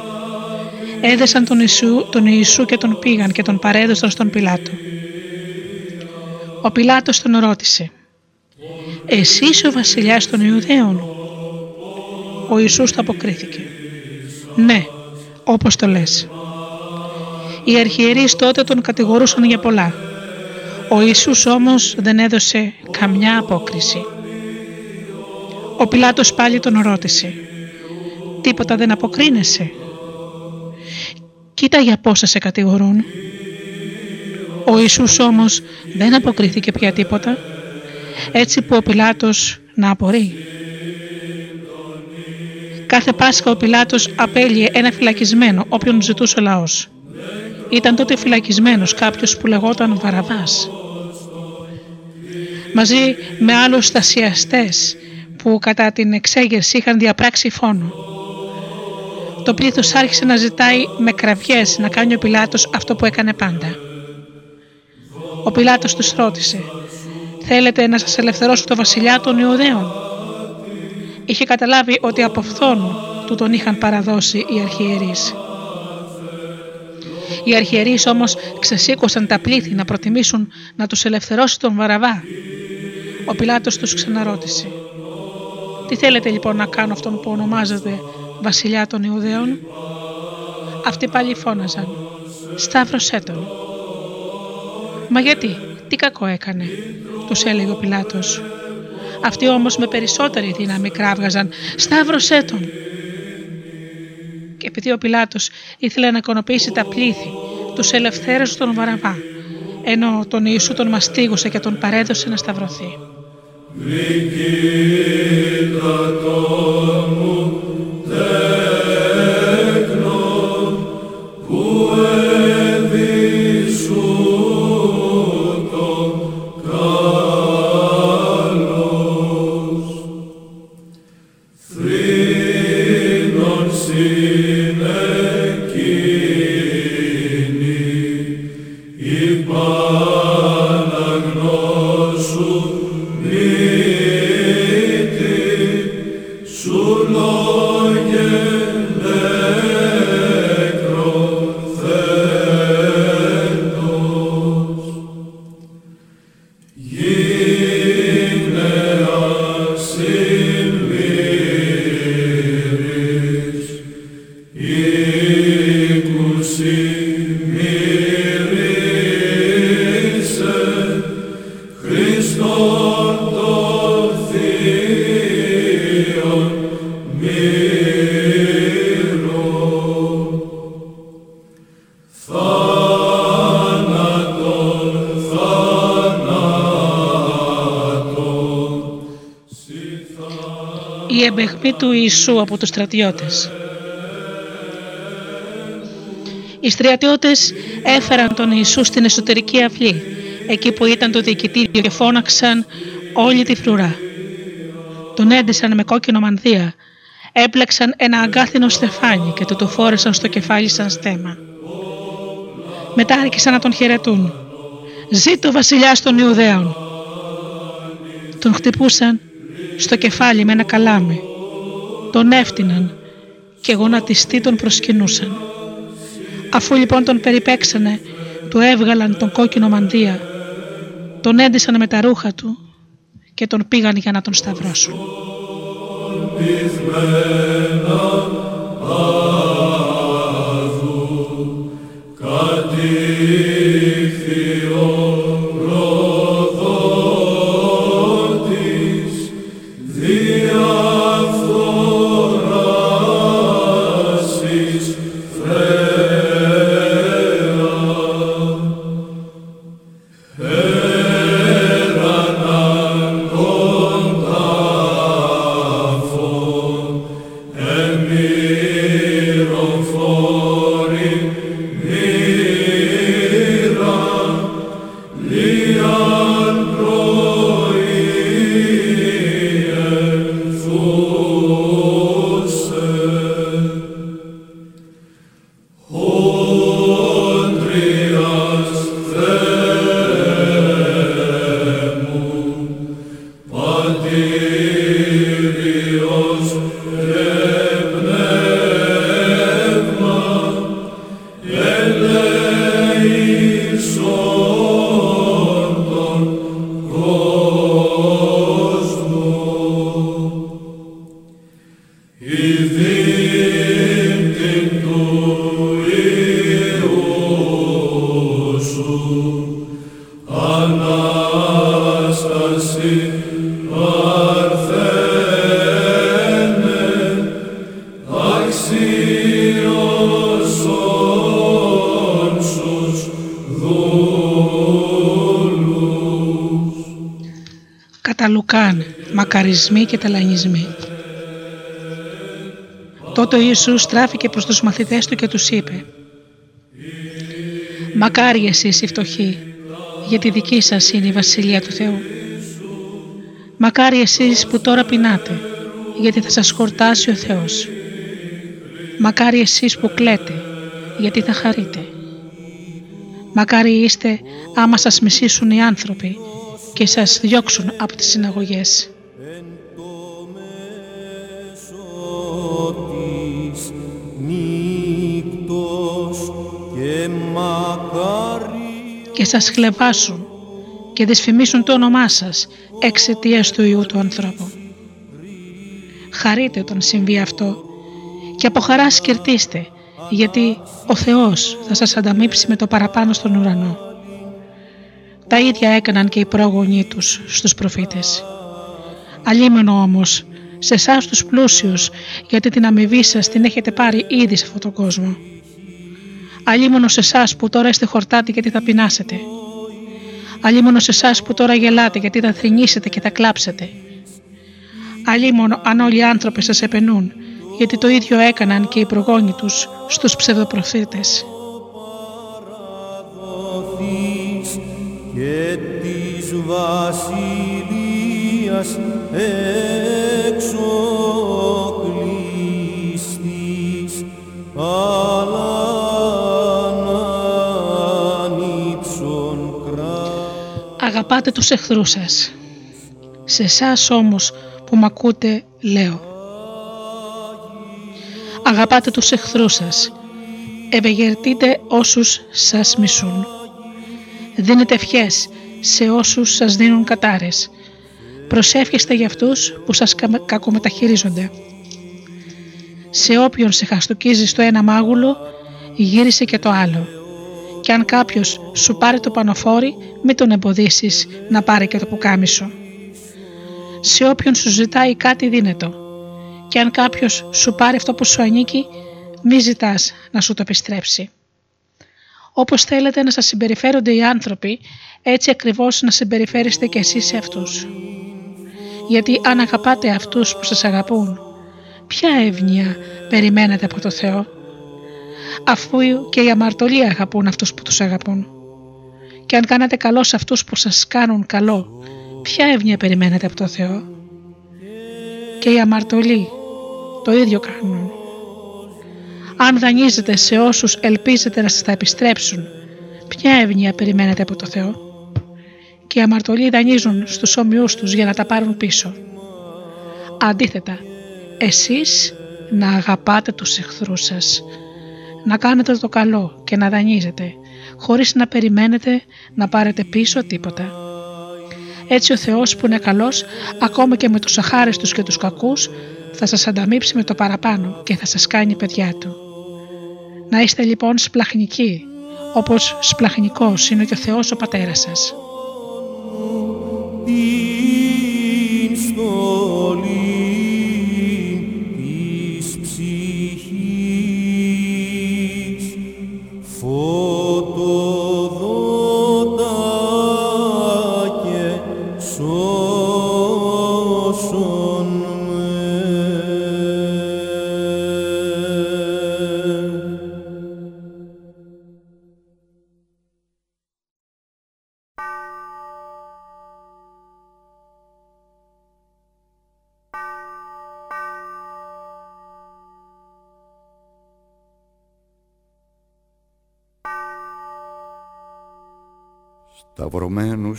Έδεσαν τον Ιησού, τον Ιησού και τον πήγαν και τον παρέδωσαν στον Πιλάτο. Ο Πιλάτος τον ρώτησε «Εσύ είσαι ο βασιλιάς των Ιουδαίων» Ο Ιησούς το αποκρίθηκε «Ναι, όπως το λες». Οι αρχιερείς τότε τον κατηγορούσαν για πολλά ο Ιησούς όμως δεν έδωσε καμιά απόκριση. Ο Πιλάτος πάλι τον ρώτησε «Τίποτα δεν αποκρίνεσαι» «Κοίτα για πόσα σε κατηγορούν» Ο Ιησούς όμως δεν αποκρίθηκε πια τίποτα, έτσι που ο Πιλάτος να απορεί. Κάθε Πάσχα ο Πιλάτος απέλυε ένα φυλακισμένο όποιον ζητούσε ο λαός. Ήταν τότε φυλακισμένος κάποιος που λεγόταν Βαραβάς. Μαζί με άλλους στασιαστές που κατά την εξέγερση είχαν διαπράξει φόνο. Το πλήθος άρχισε να ζητάει με κραυγές να κάνει ο Πιλάτος αυτό που έκανε πάντα. Ο Πιλάτος τους ρώτησε «Θέλετε να σας ελευθερώσω το βασιλιά των Ιουδαίων» είχε καταλάβει ότι από φθόνο του τον είχαν παραδώσει οι αρχιερείς. Οι αρχιερείς όμως ξεσήκωσαν τα πλήθη να προτιμήσουν να τους ελευθερώσει τον Βαραβά. Ο Πιλάτος τους ξαναρώτησε «Τι θέλετε λοιπόν να κάνω αυτόν που ονομάζεται βασιλιά των Ιουδαίων» Αυτοί πάλι φώναζαν «Σταύρωσέ τον». «Μα γιατί, τι κακό έκανε» τους έλεγε ο Πιλάτος. Αυτοί όμως με περισσότερη δύναμη κράβγαζαν «Σταύρωσέ τον». Και επειδή ο Πιλάτος ήθελε να εικονοποιήσει τα πλήθη, τους ελευθέρωσε τον Βαραβά, ενώ τον Ιησού τον μαστίγωσε και τον παρέδωσε να σταυρωθεί. Του Ιησού από τους στρατιώτες. Οι στρατιώτες έφεραν τον Ιησού στην εσωτερική αυλή, εκεί που ήταν το διοικητήριο και φώναξαν όλη τη φρουρά. Τον έντεσαν με κόκκινο μανδύα, έπλεξαν ένα αγκάθινο στεφάνι και του το φόρεσαν στο κεφάλι σαν στέμα. Μετά άρχισαν να τον χαιρετούν. «Ζήτω βασιλιάς των Ιουδαίων!» Τον χτυπούσαν στο κεφάλι με ένα καλάμι τον έφτυναν και γονατιστοί τον προσκυνούσαν. Αφού λοιπόν τον περιπέξανε, του έβγαλαν τον κόκκινο μανδύα, τον έντυσαν με τα ρούχα του και τον πήγαν για να τον σταυρώσουν.
Μακαρισμοί και ταλανισμοί. Τότε ο Ιησούς στράφηκε προς τους μαθητές του και τους είπε «Μακάρι εσείς οι φτωχοί, γιατί δική σας είναι η Βασιλεία του Θεού. Μακάρι εσείς που τώρα πεινάτε, γιατί θα σας χορτάσει ο Θεός. Μακάρι εσείς που κλαίτε, γιατί θα χαρείτε. Μακάρι είστε άμα σας μισήσουν οι άνθρωποι και σας διώξουν από τις συναγωγές. Σας χλεβάσουν και δυσφημίσουν το όνομά σας εξαιτίας του Ιού του ανθρώπου. Χαρείτε όταν συμβεί αυτό και από χαράς σκερτίστε γιατί ο Θεός θα σας ανταμείψει με το παραπάνω στον ουρανό. Τα ίδια έκαναν και οι πρόγονοί τους στους προφήτες. Αλλήμενο όμως σε εσάς τους πλούσιους γιατί την αμοιβή σας την έχετε πάρει ήδη σε αυτόν τον κόσμο. Αλλήμωνο σε εσάς που τώρα είστε χορτάτοι γιατί θα πεινάσετε. Αλλήμωνο σε εσάς που τώρα γελάτε γιατί θα θρυνήσετε και θα κλάψετε. Αλλήμωνο αν όλοι οι άνθρωποι σας επενούν γιατί το ίδιο έκαναν και οι προγόνοι τους στους ψευδοπροφήτες. Και της βασιλείας εξοκλειστής Αγαπάτε τους εχθρούς σας. Σε εσάς όμως που μ' ακούτε λέω. Αγαπάτε τους εχθρούς σας. Ευεγερτείτε όσους σας μισούν. Δίνετε ευχές σε όσους σας δίνουν κατάρες. Προσεύχεστε για αυτούς που σας κακομεταχειρίζονται. Σε όποιον σε χαστοκίζει στο ένα μάγουλο, γύρισε και το άλλο και αν κάποιος σου πάρει το πανοφόρι, μην τον εμποδίσεις να πάρει και το πουκάμισο. Σε όποιον σου ζητάει κάτι δίνετο. Και αν κάποιος σου πάρει αυτό που σου ανήκει, μη ζητάς να σου το επιστρέψει. Όπως θέλετε να σας συμπεριφέρονται οι άνθρωποι, έτσι ακριβώς να συμπεριφέρεστε και εσείς σε αυτούς. Γιατί αν αγαπάτε αυτούς που σας αγαπούν, ποια εύνοια περιμένετε από το Θεό; Αφού και οι αμαρτωλοί αγαπούν αυτούς που τους αγαπούν. Και αν κάνετε καλό σε αυτούς που σας κάνουν καλό, ποια εύνοια περιμένετε από το Θεό; Και οι αμαρτωλοί το ίδιο κάνουν. Αν δανείζετε σε όσους ελπίζετε να σας τα επιστρέψουν, ποια εύνοια περιμένετε από το Θεό; Και οι αμαρτωλοί δανείζουν στους όμοιούς τους για να τα πάρουν πίσω. Αντίθετα, εσείς να αγαπάτε τους εχθρούς σας να κάνετε το καλό και να δανείζετε, χωρίς να περιμένετε να πάρετε πίσω τίποτα. Έτσι ο Θεός που είναι καλός, ακόμα και με τους αχάριστους και τους κακούς, θα σας ανταμείψει με το παραπάνω και θα σας κάνει παιδιά Του. Να είστε λοιπόν σπλαχνικοί, όπως σπλαχνικός είναι και ο Θεός ο Πατέρας σας.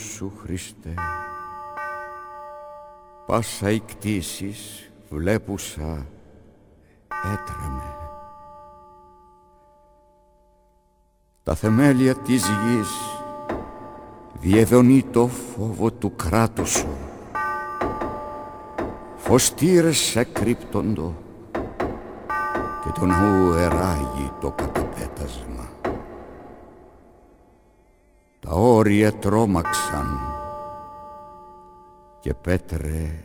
Σου Χριστέ. Πάσα οι κτήσεις βλέπουσα έτρεμε. Τα θεμέλια της γης διεδονεί το φόβο του κράτους σου. Φωστήρες εκρύπτοντο και τον ναού εράγει το καταπέτασμα τα όρια τρόμαξαν και πέτρε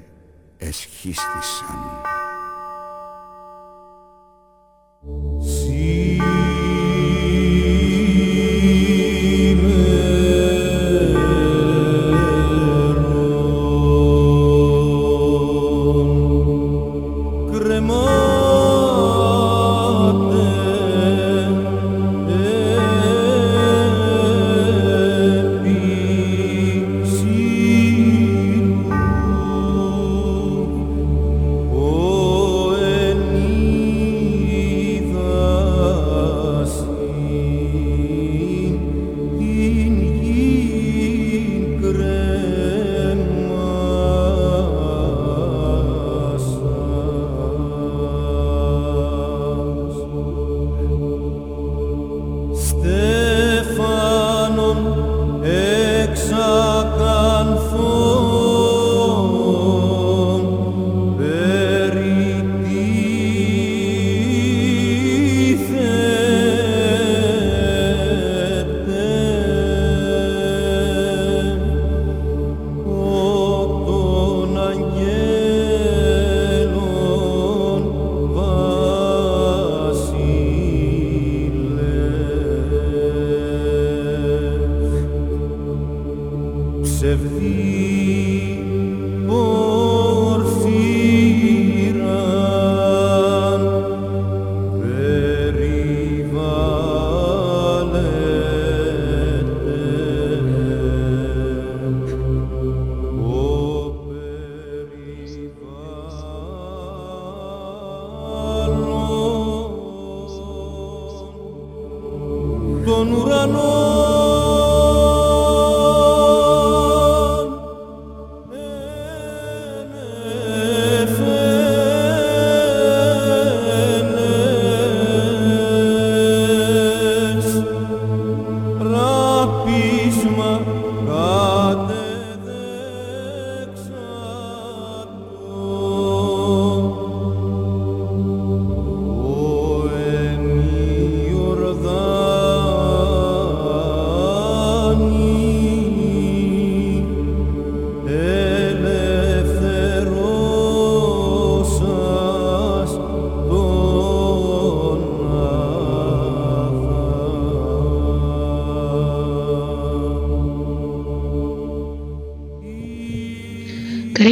εσχίστησαν.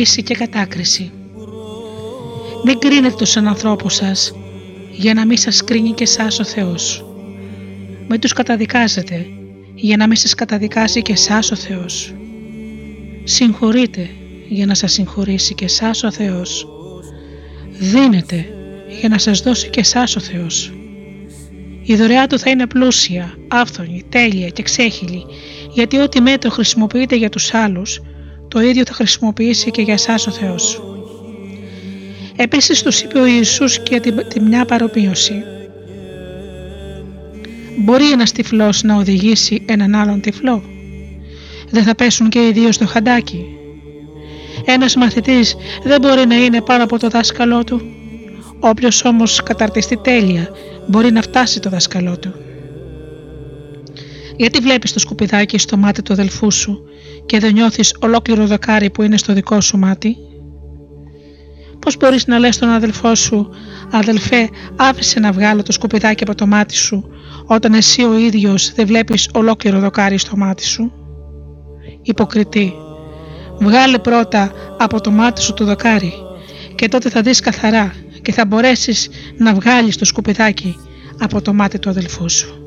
Κρίση και κατάκριση. Μην κρίνετε τους ανθρώπους σας, για να μην σας κρίνει και εσάς ο Θεός. Μην τους καταδικάζετε, για να μην σας καταδικάσει και εσάς ο Θεός. Συγχωρείτε, για να σας συγχωρήσει και εσάς ο Θεός. Δίνετε, για να σας δώσει και εσάς ο Θεός. Η δωρεά του θα είναι πλούσια, άφθονη, τέλεια και ξέχυλη, γιατί ό,τι μέτρο χρησιμοποιείται για τους άλλους, το ίδιο θα χρησιμοποιήσει και για εσάς ο Θεός. Επίσης τους είπε ο Ιησούς και τη, μια παροπίωση. Μπορεί ένας τυφλός να οδηγήσει έναν άλλον τυφλό; Δεν θα πέσουν και οι δύο στο χαντάκι. Ένας μαθητής δεν μπορεί να είναι πάνω από το δάσκαλό του. Όποιος όμως καταρτιστεί τέλεια μπορεί να φτάσει το δάσκαλό του. Γιατί βλέπεις το σκουπιδάκι στο μάτι του αδελφού σου και δεν νιώθεις ολόκληρο δοκάρι που είναι στο δικό σου μάτι; Πώς μπορείς να λες στον αδελφό σου «Αδελφέ, άφησε να βγάλω το σκουπιδάκι από το μάτι σου» όταν εσύ ο ίδιος δεν βλέπεις ολόκληρο δοκάρι στο μάτι σου. Υποκριτή, βγάλε πρώτα από το μάτι σου το δοκάρι και τότε θα δεις καθαρά και θα μπορέσεις να βγάλεις το σκουπιδάκι από το μάτι του αδελφού σου.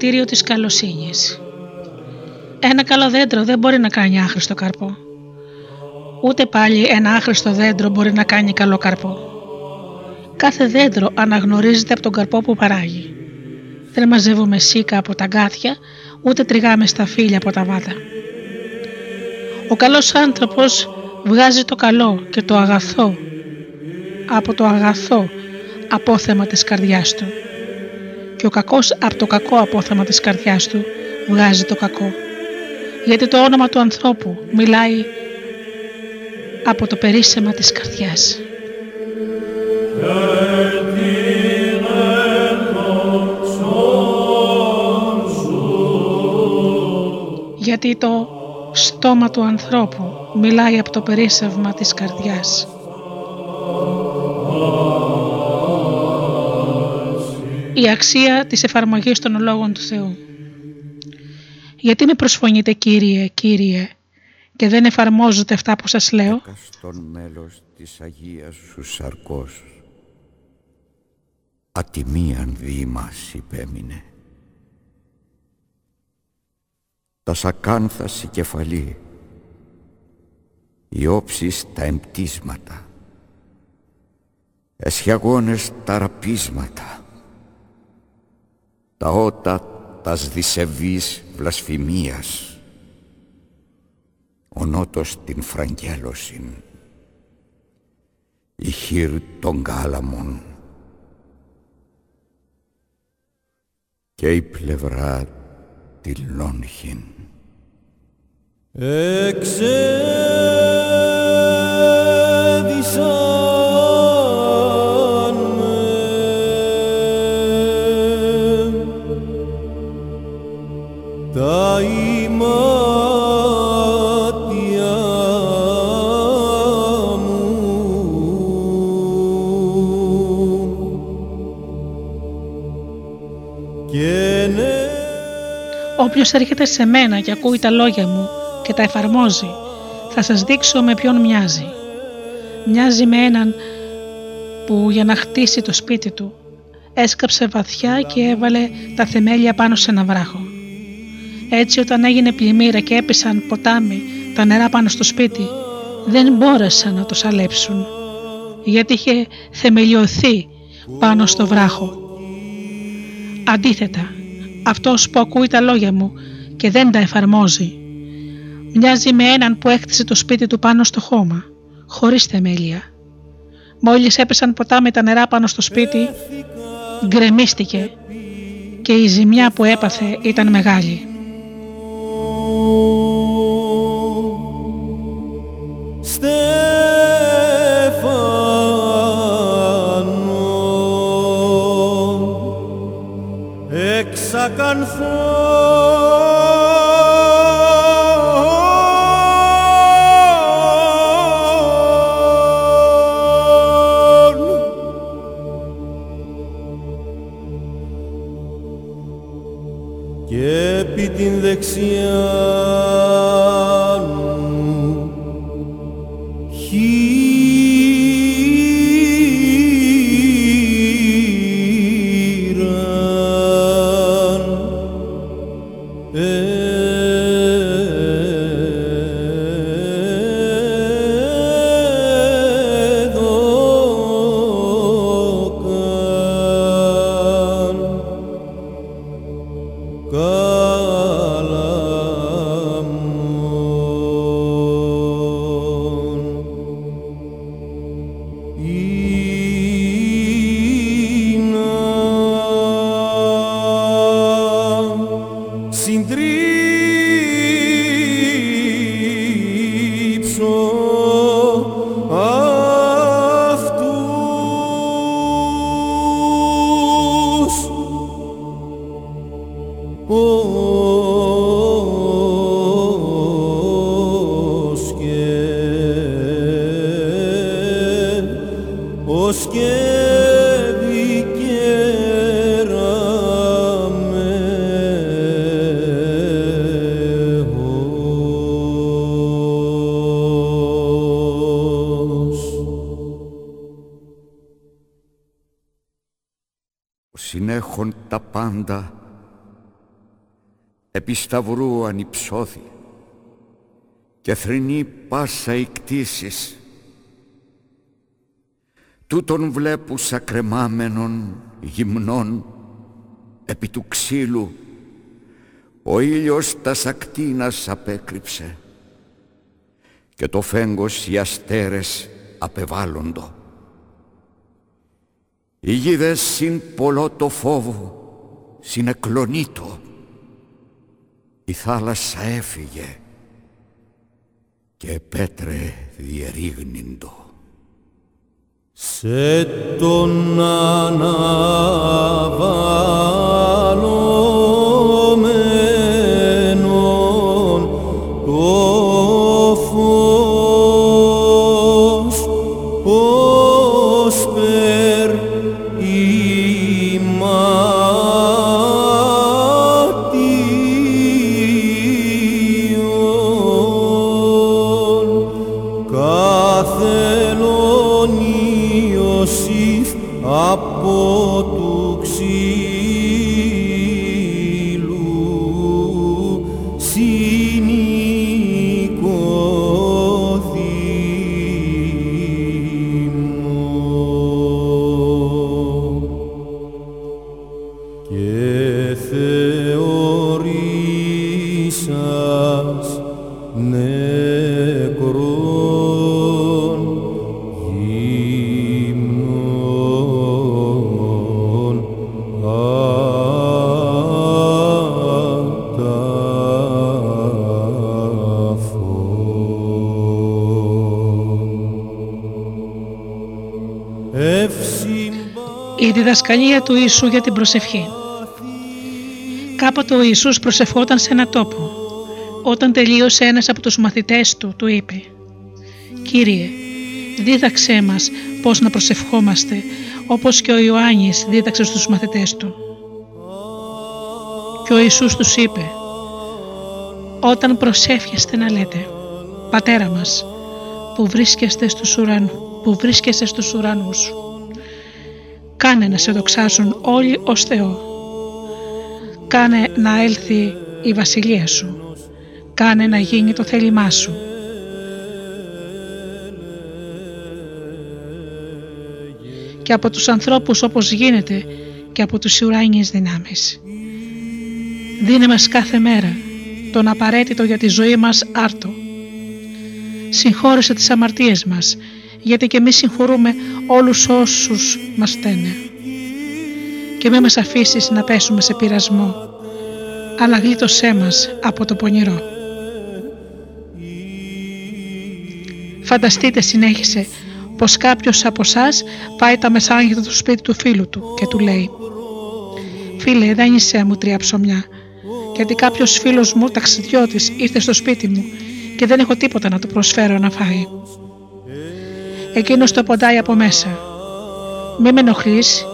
Κριτήριο της καλοσύνης. Ένα καλό δέντρο δεν μπορεί να κάνει άχρηστο καρπό. Ούτε πάλι ένα άχρηστο δέντρο μπορεί να κάνει καλό καρπό. Κάθε δέντρο αναγνωρίζεται από τον καρπό που παράγει. Δεν μαζεύουμε σίκα από τα γκάθια, ούτε τριγάμε στα φύλλα από τα βάτα. Ο καλός άνθρωπος βγάζει το καλό και το αγαθό από το αγαθό απόθεμα της καρδιάς του και ο κακός από το κακό απόθεμα της καρδιάς του βγάζει το κακό. Γιατί το όνομα του ανθρώπου μιλάει από το περίσσεμα της καρδιάς. Γιατί το στόμα του ανθρώπου μιλάει από το περίσσευμα της καρδιάς. Η αξία της εφαρμογής των λόγων του Θεού. Γιατί με προσφωνείτε Κύριε, Κύριε και δεν εφαρμόζετε αυτά που σας λέω;
Στον μέλος της Αγίας σου σαρκός ατιμίαν μας υπέμεινε. Τα σακάνθα η κεφαλή, οι όψεις τα εμπτίσματα, εσχιαγόνες τα ραπίσματα, τα ότα τας δισεβής βλασφημίας, ο νότος την φραγγέλωσιν, η χείρ των κάλαμων, και η πλευρά τη Λόνχιν.
Όποιος έρχεται σε μένα και ακούει τα λόγια μου και τα εφαρμόζει, θα σας δείξω με ποιον μοιάζει. Μοιάζει με έναν που για να χτίσει το σπίτι του έσκαψε βαθιά και έβαλε τα θεμέλια πάνω σε ένα βράχο. Έτσι όταν έγινε πλημμύρα και έπεσαν ποτάμι τα νερά πάνω στο σπίτι δεν μπόρεσαν να το σαλέψουν γιατί είχε θεμελιωθεί πάνω στο βράχο. Αντίθετα, αυτός που ακούει τα λόγια μου και δεν τα εφαρμόζει. Μοιάζει με έναν που έκτισε το σπίτι του πάνω στο χώμα, χωρίς θεμέλια. Μόλις έπεσαν ποτάμι τα νερά πάνω στο σπίτι, γκρεμίστηκε και η ζημιά που έπαθε ήταν μεγάλη. esa canción.
Επί σταυρού ανυψώθη και θρηνεί πάσα οι κτήσεις. Τούτον βλέπου σακρεμάμενον γυμνών επί του ξύλου ο ήλιος τα σακτίνας απέκρυψε και το φέγγος οι αστέρες απεβάλλοντο. Οι γίδες συν πολλό το φόβο συνεκλονίτο η θάλασσα έφυγε και πέτρε διερήγνυντο.
Σε τον αναβάλλω
διδασκαλία του Ιησού για την προσευχή Κάποτε ο Ιησούς προσευχόταν σε ένα τόπο. Όταν τελείωσε ένας από τους μαθητές του, του είπε «Κύριε, δίδαξέ μας πώς να προσευχόμαστε, όπως και ο Ιωάννης δίδαξε στους μαθητές του». Και ο Ιησούς τους είπε «Όταν προσεύχεστε να λέτε «Πατέρα μας, που βρίσκεστε στους, ουρανού, που βρίσκεσαι στους ουρανούς, κάνε να σε δοξάσουν όλοι ως Θεό Κάνε να έλθει η βασιλεία σου. Κάνε να γίνει το θέλημά σου. Και από τους ανθρώπους όπως γίνεται και από τους ουράνιες δυνάμεις. Δίνε μας κάθε μέρα τον απαραίτητο για τη ζωή μας άρτο. Συγχώρεσε τις αμαρτίες μας, γιατί και εμείς συγχωρούμε όλους όσους μας στένε και μην μας αφήσεις να πέσουμε σε πειρασμό, αλλά γλίτωσέ μας από το πονηρό. Φανταστείτε, συνέχισε, πως κάποιος από εσά πάει τα μεσάνυχτα του σπίτι του φίλου του και του λέει «Φίλε, δεν είσαι μου τρία ψωμιά, γιατί κάποιος φίλος μου ταξιδιώτης ήρθε στο σπίτι μου και δεν έχω τίποτα να του προσφέρω να φάει». Εκείνος το ποντάει από μέσα. «Μη με ενοχλείς,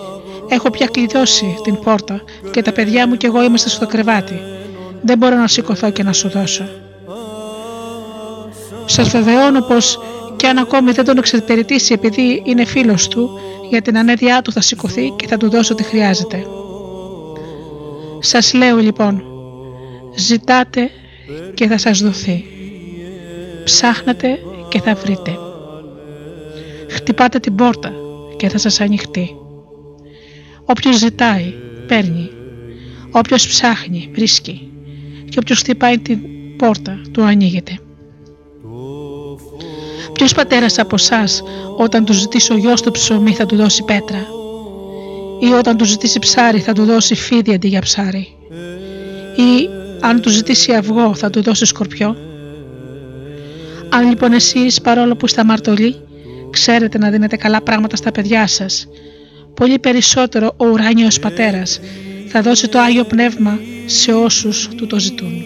Έχω πια κλειδώσει την πόρτα και τα παιδιά μου και εγώ είμαστε στο κρεβάτι. Δεν μπορώ να σηκωθώ και να σου δώσω. Σας βεβαιώνω πως και αν ακόμη δεν τον εξυπηρετήσει επειδή είναι φίλος του, για την ανέδειά του θα σηκωθεί και θα του δώσω ό,τι χρειάζεται. Σας λέω λοιπόν, ζητάτε και θα σας δοθεί. Ψάχνετε και θα βρείτε. Χτυπάτε την πόρτα και θα σας ανοιχτεί. Όποιος ζητάει, παίρνει. Όποιος ψάχνει, βρίσκει. Και όποιος χτυπάει την πόρτα, του ανοίγεται. Ποιος πατέρας από εσάς όταν του ζητήσει ο γιος του ψωμί θα του δώσει πέτρα; Ή όταν του ζητήσει ψάρι θα του δώσει φίδι αντί για ψάρι; Ή αν του ζητήσει αυγό θα του δώσει σκορπιό; Αν λοιπόν εσείς παρόλο που είστε αμαρτωλοί ξέρετε να δίνετε καλά πράγματα στα παιδιά σας πολύ περισσότερο ο ουράνιος πατέρας θα δώσει το Άγιο Πνεύμα σε όσους του το ζητούν.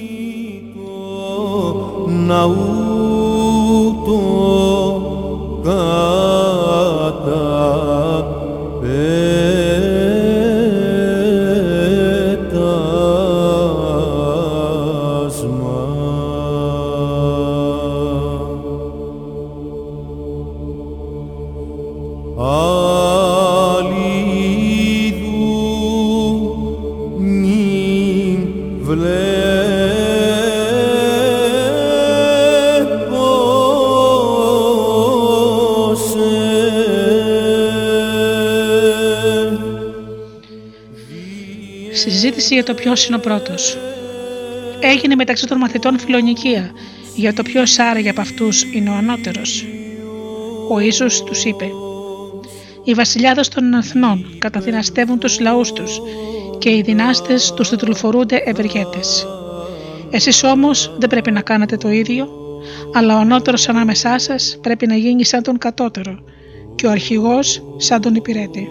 Για το ποιος είναι ο πρώτος. Έγινε μεταξύ των μαθητών φιλονικία για το ποιος άραγε από αυτούς είναι ο ανώτερος. Ο ίσω τους είπε: Οι βασιλιάδες των εθνών καταδυναστεύουν τους λαούς τους και οι δυνάστες τους τετλοφορούνται ευεργέτες. Εσείς όμως δεν πρέπει να κάνετε το ίδιο, αλλά ο ανώτερος ανάμεσά σας πρέπει να γίνει σαν τον κατώτερο και ο αρχηγός σαν τον υπηρέτη.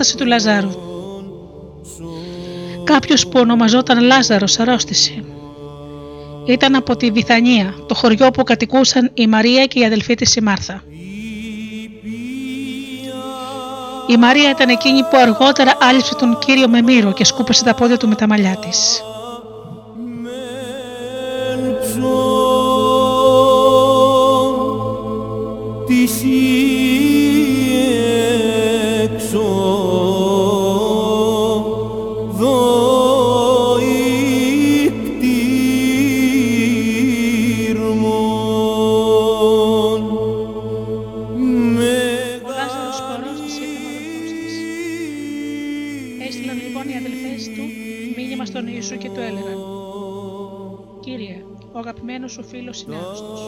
Ανάσταση του Λαζάρου. κάποιος που ονομαζόταν Λάζαρος αρρώστησε. Ήταν από τη Βιθανία, το χωριό που κατοικούσαν η Μαρία και η αδελφή της η Μάρθα. Η Μαρία ήταν εκείνη που αργότερα άλυψε τον Κύριο με μύρο και σκούπεσε τα πόδια του με τα μαλλιά της.
Αγαπημένος σου φίλος είναι άρρωστος.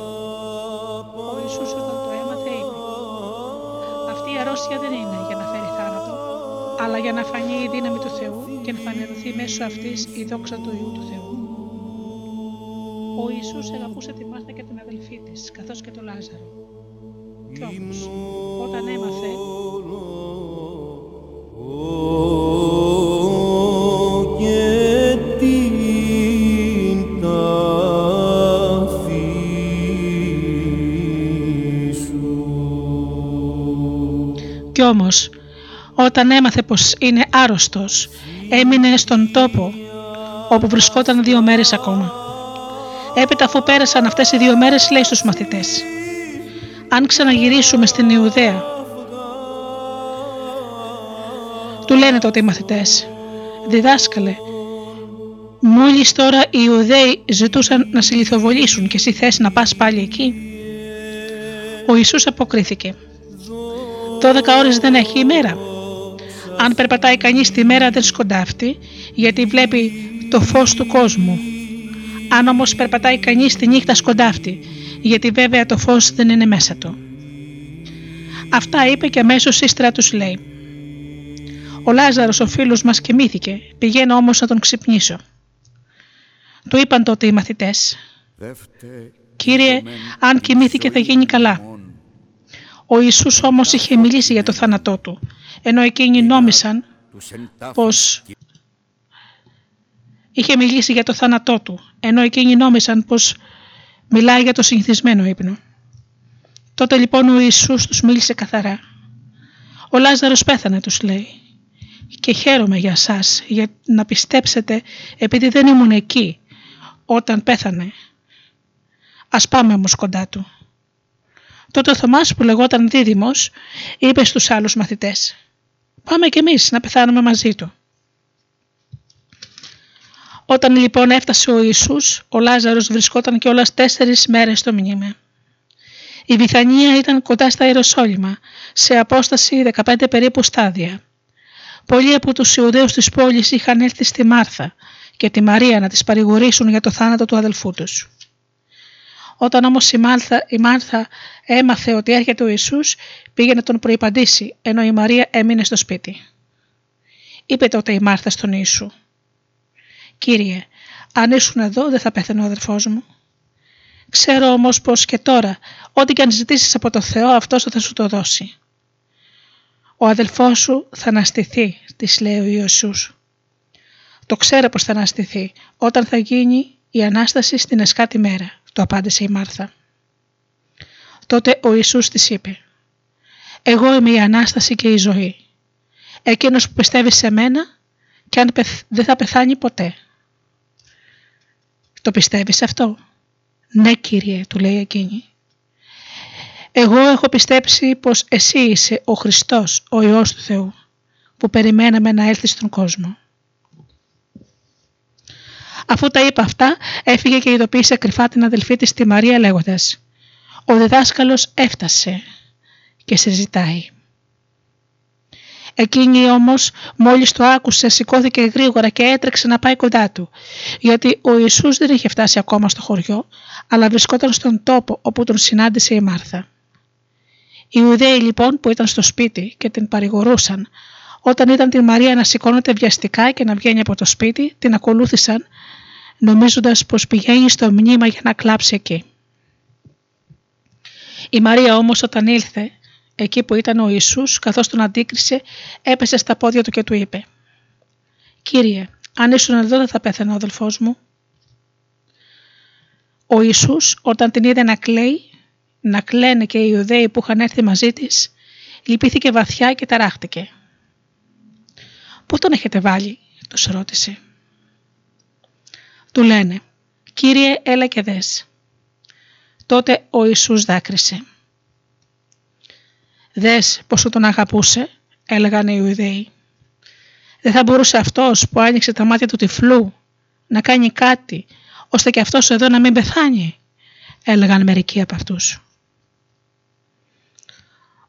Ο Ιησούς όταν το έμαθε είπε «Αυτή η αρρώστια δεν είναι για να φέρει θάνατο, αλλά για να φανεί η δύναμη του Θεού και να φανερωθεί μέσω αυτής η δόξα του Υιού του Θεού». Ο Ιησούς αγαπούσε τη Μάρθα και την αδελφή της, καθώς και τον Λάζαρο. Κι όμως, όταν έμαθε
Κι όμως, όταν έμαθε πως είναι άρρωστος, έμεινε στον τόπο όπου βρισκόταν δύο μέρες ακόμα. Έπειτα αφού πέρασαν αυτές οι δύο μέρες λέει στους μαθητές «Αν ξαναγυρίσουμε στην Ιουδαία» Του λένε τότε οι μαθητές «Διδάσκαλε, μόλις τώρα οι Ιουδαίοι ζητούσαν να σε λιθοβολήσουν και εσύ θες να πας πάλι εκεί» Ο Ιησούς αποκρίθηκε 12 ώρες δεν έχει ημέρα. Αν περπατάει κανείς τη μέρα δεν σκοντάφτει γιατί βλέπει το φως του κόσμου. Αν όμως περπατάει κανείς τη νύχτα σκοντάφτει γιατί βέβαια το φως δεν είναι μέσα του. Αυτά είπε και αμέσως ύστερα τους λέει «Ο Λάζαρος ο φίλος μας κοιμήθηκε, πηγαίνω όμως να τον ξυπνήσω». Του είπαν τότε οι μαθητές «Κύριε, αν κοιμήθηκε θα γίνει καλά». Ο Ιησούς όμως είχε μιλήσει για το θάνατό του, ενώ εκείνοι νόμισαν πως είχε μιλήσει για το θάνατό του, ενώ εκείνοι νόμισαν πως μιλάει για το συνηθισμένο ύπνο. Τότε λοιπόν ο Ιησούς τους μίλησε καθαρά. Ο Λάζαρος πέθανε τους λέει και χαίρομαι για σας για να πιστέψετε επειδή δεν ήμουν εκεί όταν πέθανε. Ας πάμε όμως κοντά του. Τότε ο Θωμάς που λεγόταν δίδυμος είπε στους άλλους μαθητές «Πάμε κι εμείς να πεθάνουμε μαζί του». Όταν λοιπόν έφτασε ο Ιησούς, ο Λάζαρος βρισκόταν και όλας τέσσερις μέρες στο μνήμε. Η Βιθανία ήταν κοντά στα Ιεροσόλυμα, σε απόσταση 15 περίπου στάδια. Πολλοί από τους Ιουδαίους της πόλης είχαν έρθει στη Μάρθα και τη Μαρία να τις παρηγορήσουν για το θάνατο του αδελφού τους. Όταν όμως η Μάρθα, η Μάρθα έμαθε ότι έρχεται ο Ιησούς, πήγε να τον προϋπαντήσει, ενώ η Μαρία έμεινε στο σπίτι. Είπε τότε η Μάρθα στον Ιησού. «Κύριε, αν ήσουν εδώ δεν θα πέθανε ο αδερφός μου. Ξέρω όμως πως και τώρα, ό,τι και αν ζητήσεις από το Θεό, αυτός θα σου το δώσει. Ο αδελφός σου θα αναστηθεί, της λέει ο Ιησούς. Το ξέρω πως θα αναστηθεί όταν θα γίνει η Ανάσταση στην εσκάτη μέρα το απάντησε η Μάρθα. Τότε ο Ιησούς της είπε «Εγώ είμαι η Ανάσταση και η ζωή. Εκείνος που πιστεύει σε μένα και αν δεν θα πεθάνει ποτέ». «Το πιστεύεις αυτό» «Ναι Κύριε» του λέει εκείνη. «Εγώ έχω πιστέψει πως εσύ είσαι ο Χριστός, ο Υιός του Θεού, που περιμέναμε να έλθεις στον κόσμο». Αφού τα είπε αυτά, έφυγε και ειδοποίησε κρυφά την αδελφή της τη Μαρία λέγοντας «Ο διδάσκαλος έφτασε και σε ζητάει». Εκείνη όμως μόλις το άκουσε σηκώθηκε γρήγορα και έτρεξε να πάει κοντά του γιατί ο Ιησούς δεν είχε φτάσει ακόμα στο χωριό αλλά βρισκόταν στον τόπο όπου τον συνάντησε η Μάρθα. Οι Ιουδαίοι λοιπόν που ήταν στο σπίτι και την παρηγορούσαν όταν ήταν τη Μαρία να σηκώνεται βιαστικά και να βγαίνει από το σπίτι την ακολούθησαν νομίζοντας πως πηγαίνει στο μνήμα για να κλάψει εκεί. Η Μαρία όμως όταν ήλθε εκεί που ήταν ο Ιησούς καθώς τον αντίκρισε έπεσε στα πόδια του και του είπε «Κύριε, Αν ήσουν εδώ δεν θα πέθανε ο αδελφός μου. Ο Ιησούς όταν την είδε να κλαίει, να κλαίνε και οι Ιουδαίοι που είχαν έρθει μαζί της, λυπήθηκε βαθιά και ταράχτηκε. «Πού τον έχετε βάλει» τους ρώτησε. Του λένε «Κύριε έλα και δες». Τότε ο Ιησούς δάκρυσε. «Δες πόσο τον αγαπούσε» έλεγαν οι Ιουδαίοι. Δεν θα μπορούσε αυτός που άνοιξε τα μάτια του τυφλού να κάνει κάτι ώστε και αυτός εδώ να μην πεθάνει, έλεγαν μερικοί από αυτούς.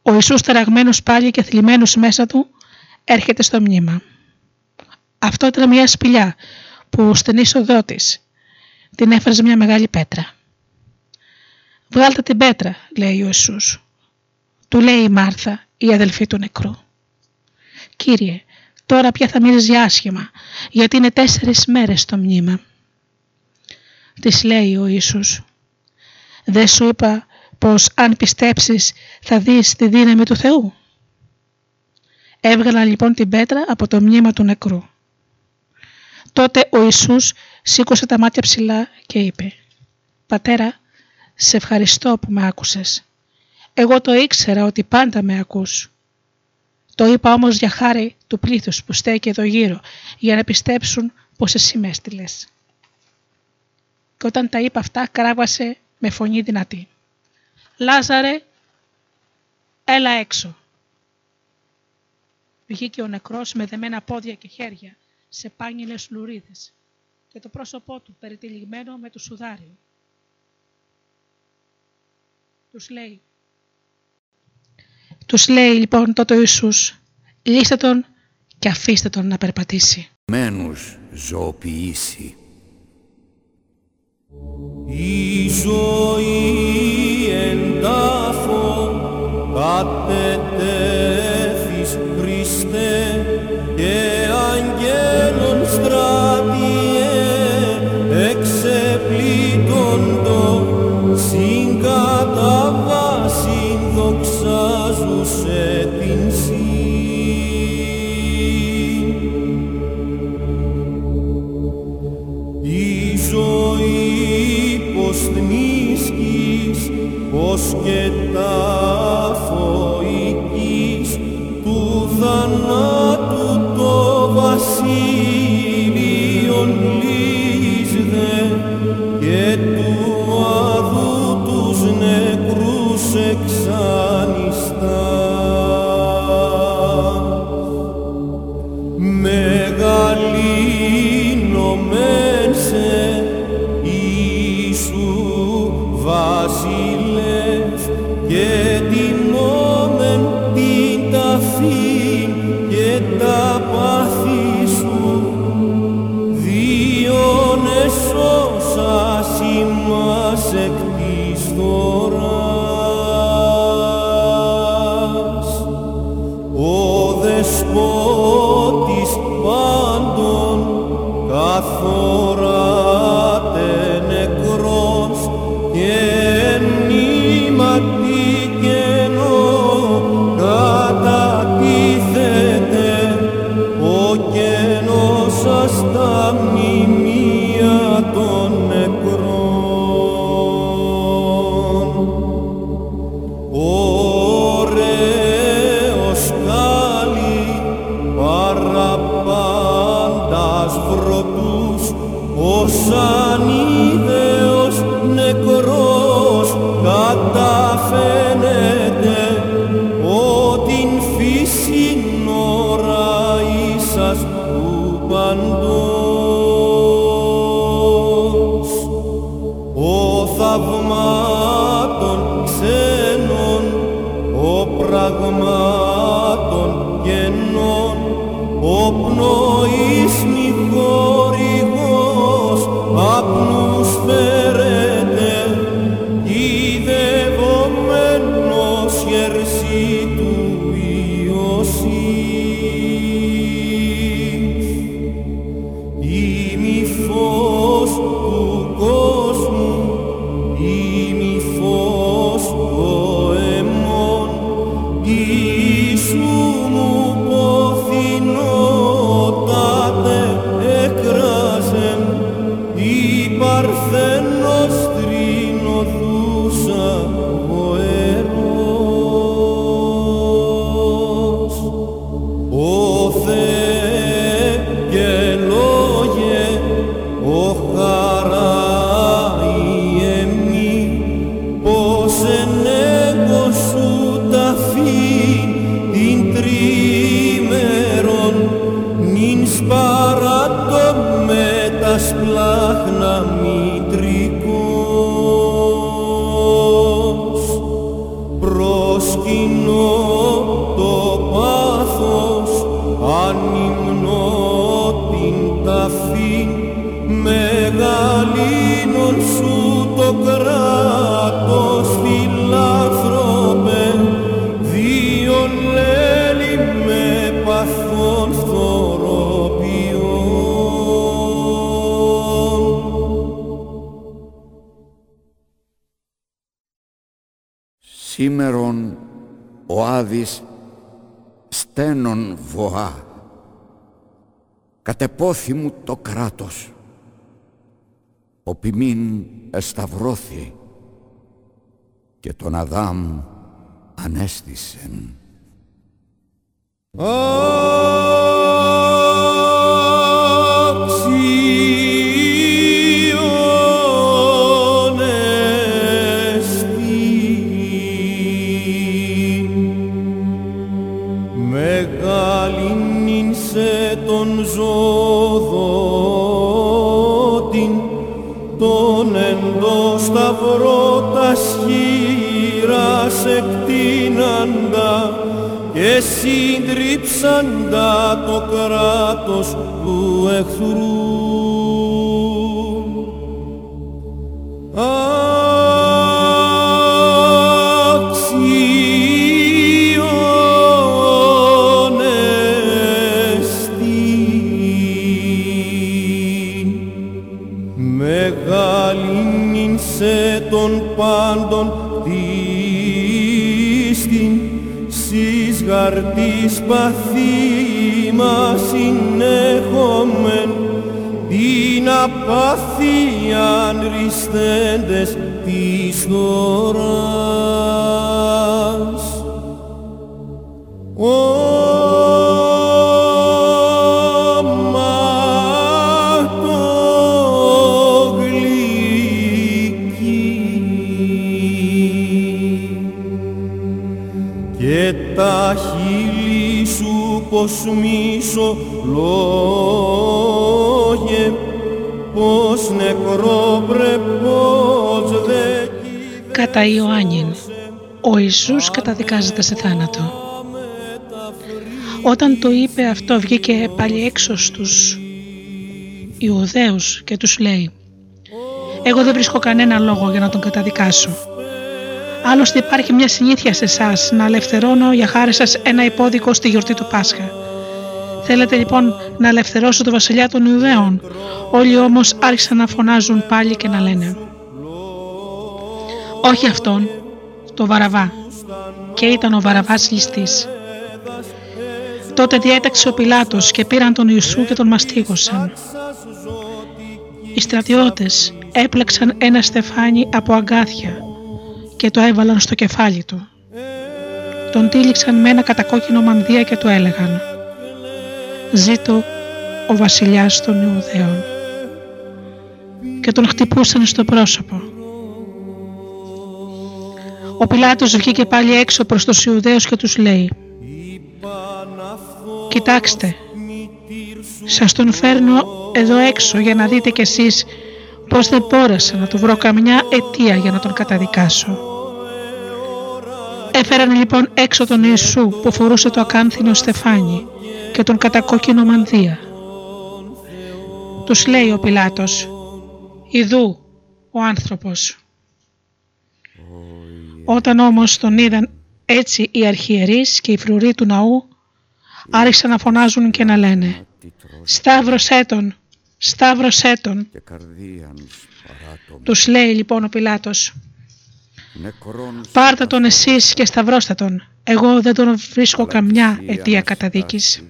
Ο Ιησούς τεραγμένος πάλι και θλιμμένος μέσα του έρχεται στο μνήμα. Αυτό ήταν μια σπηλιά που στην είσοδό της την έφερε μια μεγάλη πέτρα. «Βγάλτε την πέτρα», λέει ο Ιησούς. Του λέει η Μάρθα, η αδελφή του νεκρού. «Κύριε, τώρα πια θα μυρίζει άσχημα, γιατί είναι τέσσερις μέρες το μνήμα». Της λέει ο Ιησούς. «Δεν σου είπα πως αν πιστέψεις θα δεις τη δύναμη του Θεού». Έβγαλα λοιπόν την πέτρα από το μνήμα του νεκρού. Τότε ο Ιησούς σήκωσε τα μάτια ψηλά και είπε «Πατέρα, σε ευχαριστώ που με άκουσες. Εγώ το ήξερα ότι πάντα με ακούς. Το είπα όμως για χάρη του πλήθους που στέκει εδώ γύρω για να πιστέψουν πως εσύ με έστειλες». Και όταν τα είπα αυτά κράβασε με φωνή δυνατή. «Λάζαρε, έλα έξω». Βγήκε ο νεκρός με δεμένα πόδια και χέρια σε πάνιλες λουρίδες και το πρόσωπό του περιτυλιγμένο με το σουδάριο. Τους λέει, τους λέει λοιπόν τότε ο Ιησούς, λύστε τον και αφήστε τον να περπατήσει.
Μένους ζωοποιήσει.
Η ζωή εντάφω κατετέθης Χριστέ και
bosqueta ο Άδης στένον βοά κατεπόθη μου το κράτος ο ποιμήν εσταυρώθη και τον Αδάμ ανέστησεν.
Και σύντριψαντα το κράτος του εχθρού. Της παθήμα συνέχομεν την απάθειαν ριστέντες της χώρας. Πως μίσο λόγε πως νεκρό πρεπός δε
Κατά Ιωάννην, ο Ιησούς καταδικάζεται σε θάνατο. Όταν το είπε αυτό βγήκε πάλι έξω στους Ιουδαίους και τους λέει «Εγώ δεν βρίσκω κανένα λόγο για να τον καταδικάσω. Άλλωστε υπάρχει μια συνήθεια σε εσάς να ελευθερώνω για χάρη σας ένα υπόδικο στη γιορτή του Πάσχα. Θέλετε λοιπόν να ελευθερώσω το βασιλιά των Ιουδαίων. Όλοι όμως άρχισαν να φωνάζουν πάλι και να λένε «Όχι αυτόν, το Βαραβά». Και ήταν ο Βαραβάς ληστής. Τότε διέταξε ο Πιλάτος και πήραν τον Ιησού και τον μαστίγωσαν. Οι στρατιώτες έπλεξαν ένα στεφάνι από αγκάθια και το έβαλαν στο κεφάλι του. Τον τύλιξαν με ένα κατακόκκινο μανδύα και του έλεγαν «Ζήτω ο βασιλιάς των Ιουδαίων» και τον χτυπούσαν στο πρόσωπο. Ο Πιλάτος βγήκε πάλι έξω προς τους Ιουδαίους και τους λέει «Κοιτάξτε, σας τον φέρνω εδώ έξω για να δείτε κι εσείς πως δεν μπόρεσα να του βρω καμιά αιτία για να τον καταδικάσω». Έφεραν λοιπόν έξω τον Ιησού που φορούσε το ακάνθινο στεφάνι και τον κατακόκκινο μανδύα. Τους λέει ο Πιλάτος «Ιδού ο άνθρωπος». Όταν όμως τον είδαν έτσι οι αρχιερείς και οι φρουροί του ναού άρχισαν να φωνάζουν και να λένε «Σταύρωσέ τον, σταύρωσέ τον». Τους λέει λοιπόν ο Πιλάτος Πάρτε τον εσείς και σταυρώστε τον. Εγώ δεν τον βρίσκω καμιά αιτία καταδίκης.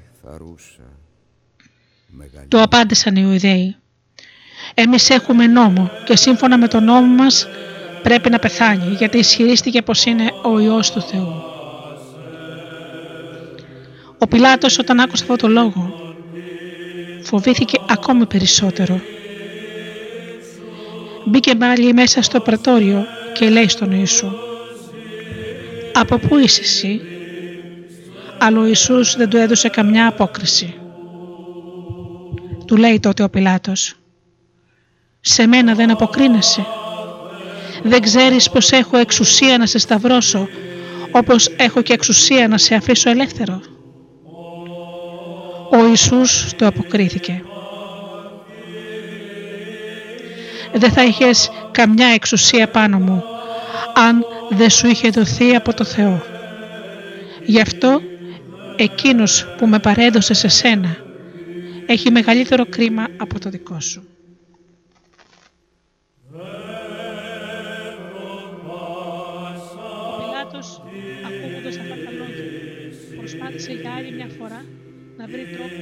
Το απάντησαν οι Ιουδαίοι. Εμείς έχουμε νόμο και σύμφωνα με τον νόμο μας πρέπει να πεθάνει γιατί ισχυρίστηκε πως είναι ο Υιός του Θεού. Ο Πιλάτος όταν άκουσε αυτό το λόγο φοβήθηκε ακόμη περισσότερο. Μπήκε πάλι μέσα στο πρετόριο και λέει στον Ιησού «Από πού είσαι εσύ» αλλά ο Ιησούς δεν του έδωσε καμιά απόκριση. Του λέει τότε ο Πιλάτος «Σε μένα δεν αποκρίνεσαι. Δεν ξέρεις πως έχω εξουσία να σε σταυρώσω όπως έχω και εξουσία να σε αφήσω ελεύθερο». Ο Ιησούς το αποκρίθηκε. Δεν θα είχες καμιά εξουσία πάνω μου αν δεν σου είχε δοθεί από το Θεό. Γι' αυτό εκείνος που με παρέδωσε σε σένα έχει μεγαλύτερο κρίμα από το δικό σου. Ο Πιλάτος πιλάτος ακούγοντας αυτά τα λόγια προσπάθησε για άλλη μια φορά να βρει τρόπο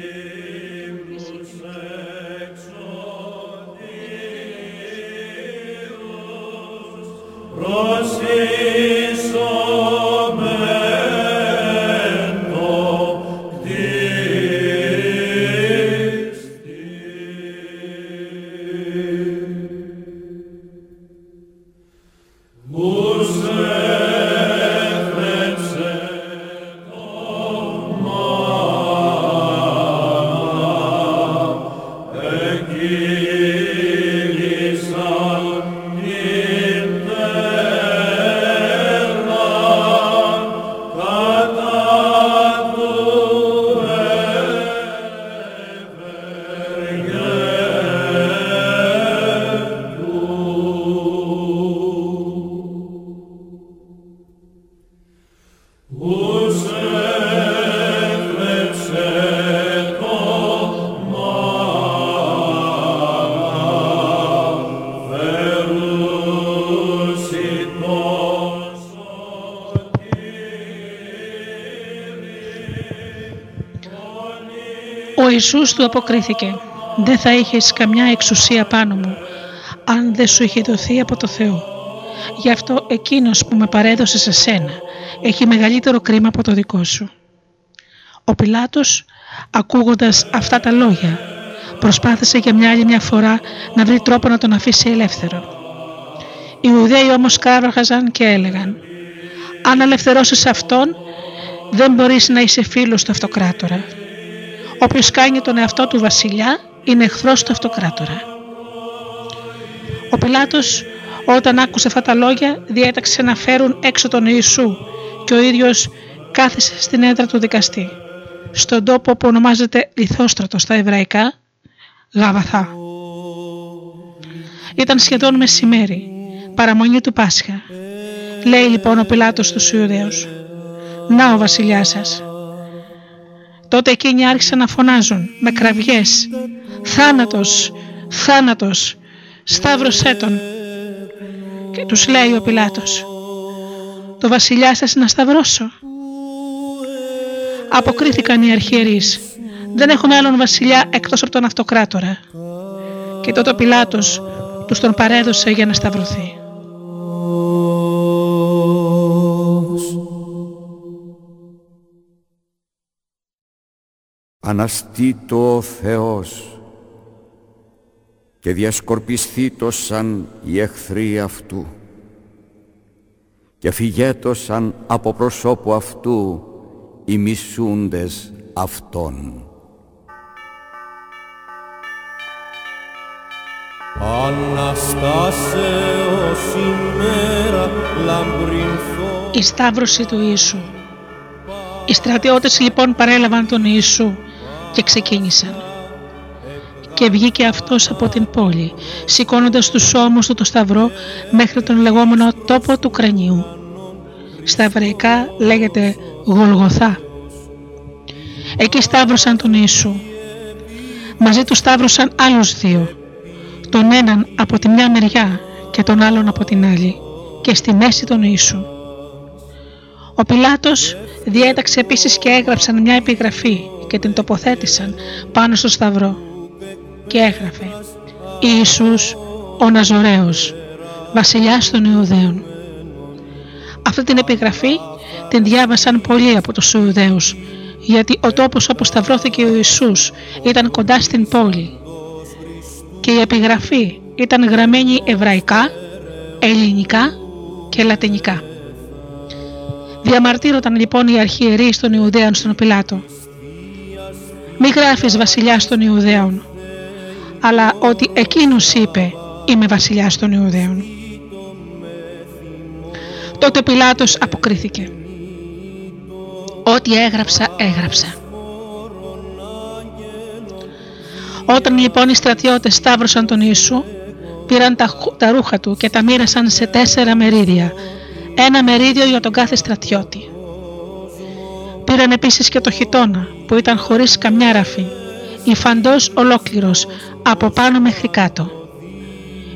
Rose. Ιησούς του αποκρίθηκε «Δεν θα είχες καμιά εξουσία πάνω μου αν δεν σου είχε δοθεί από το Θεό. Γι' αυτό εκείνος που με παρέδωσε σε σένα έχει μεγαλύτερο κρίμα από το δικό σου». Ο Πιλάτος ακούγοντας αυτά τα λόγια προσπάθησε για μια άλλη μια φορά να βρει τρόπο να τον αφήσει ελεύθερο. Οι Ιουδαίοι όμως κάροχαζαν και έλεγαν «Αν ελευθερώσεις αυτόν δεν μπορείς να είσαι φίλος του αυτοκράτορα». Όποιος κάνει τον εαυτό του βασιλιά είναι εχθρός του αυτοκράτορα. Ο Πιλάτος όταν άκουσε αυτά τα λόγια διέταξε να φέρουν έξω τον Ιησού και ο ίδιος κάθισε στην έδρα του δικαστή, στον τόπο που ονομάζεται Λιθόστρατος στα εβραϊκά, Γαβαθά. Ήταν σχεδόν μεσημέρι, παραμονή του Πάσχα. Λέει λοιπόν ο Πιλάτος στους Ιουδαίους «Να ο βασιλιάς σας». Τότε εκείνοι άρχισαν να φωνάζουν με κραυγές «Θάνατος! Θάνατος! Σταύρωσέ τον!» Και τους λέει ο Πιλάτος «Το βασιλιά σας να σταυρώσω» Αποκρίθηκαν οι αρχιερείς «Δεν έχουμε άλλον βασιλιά εκτός από τον αυτοκράτορα» Και τότε ο Πιλάτος τους τον παρέδωσε για να σταυρωθεί.
Αναστήτω ο Θεός και διασκορπισθήτωσαν οι εχθροί αυτού και φυγέτωσαν από προσώπου αυτού οι μισούντες αυτών.
Αναστάσεως ημέρα λαμπρινθώ.
Η Σταύρωση του Ιησού. Οι στρατιώτες λοιπόν παρέλαβαν τον Ιησού και ξεκίνησαν. Και βγήκε αυτός από την πόλη, σηκώνοντας τους ώμους του το σταυρό μέχρι τον λεγόμενο τόπο του κρανίου. Στα εβραϊκά λέγεται Γολγοθά. Εκεί σταύρωσαν τον Ιησού. Μαζί τους σταύρωσαν άλλους δύο. Τον έναν από τη μια μεριά και τον άλλον από την άλλη και στη μέση τον Ιησού. Ο Πιλάτος διέταξε επίσης και έγραψαν μια επιγραφή και την τοποθέτησαν πάνω στο σταυρό και έγραφε Ιησούς ο Ναζωραίος, βασιλιάς των Ιουδαίων. Αυτή την επιγραφή την διάβασαν πολλοί από τους Ιουδαίους γιατί ο τόπος όπου σταυρώθηκε ο Ιησούς ήταν κοντά στην πόλη και η επιγραφή ήταν γραμμένη εβραϊκά, ελληνικά και λατινικά. Διαμαρτύρονταν λοιπόν οι αρχιερείς των Ιουδαίων στον Πιλάτο μη γράφεις βασιλιάς των Ιουδαίων, αλλά ότι εκείνος είπε είμαι βασιλιάς των Ιουδαίων. Τότε Πιλάτος αποκρίθηκε. Ό,τι έγραψα, έγραψα. Όταν λοιπόν οι στρατιώτες σταύρωσαν τον Ιησού, πήραν τα, τα ρούχα του και τα μοίρασαν σε τέσσερα μερίδια, ένα μερίδιο για τον κάθε στρατιώτη. Πήραν επίσης και το χιτόνα που ήταν χωρίς καμιά ραφή, υφαντός ολόκληρος από πάνω μέχρι κάτω.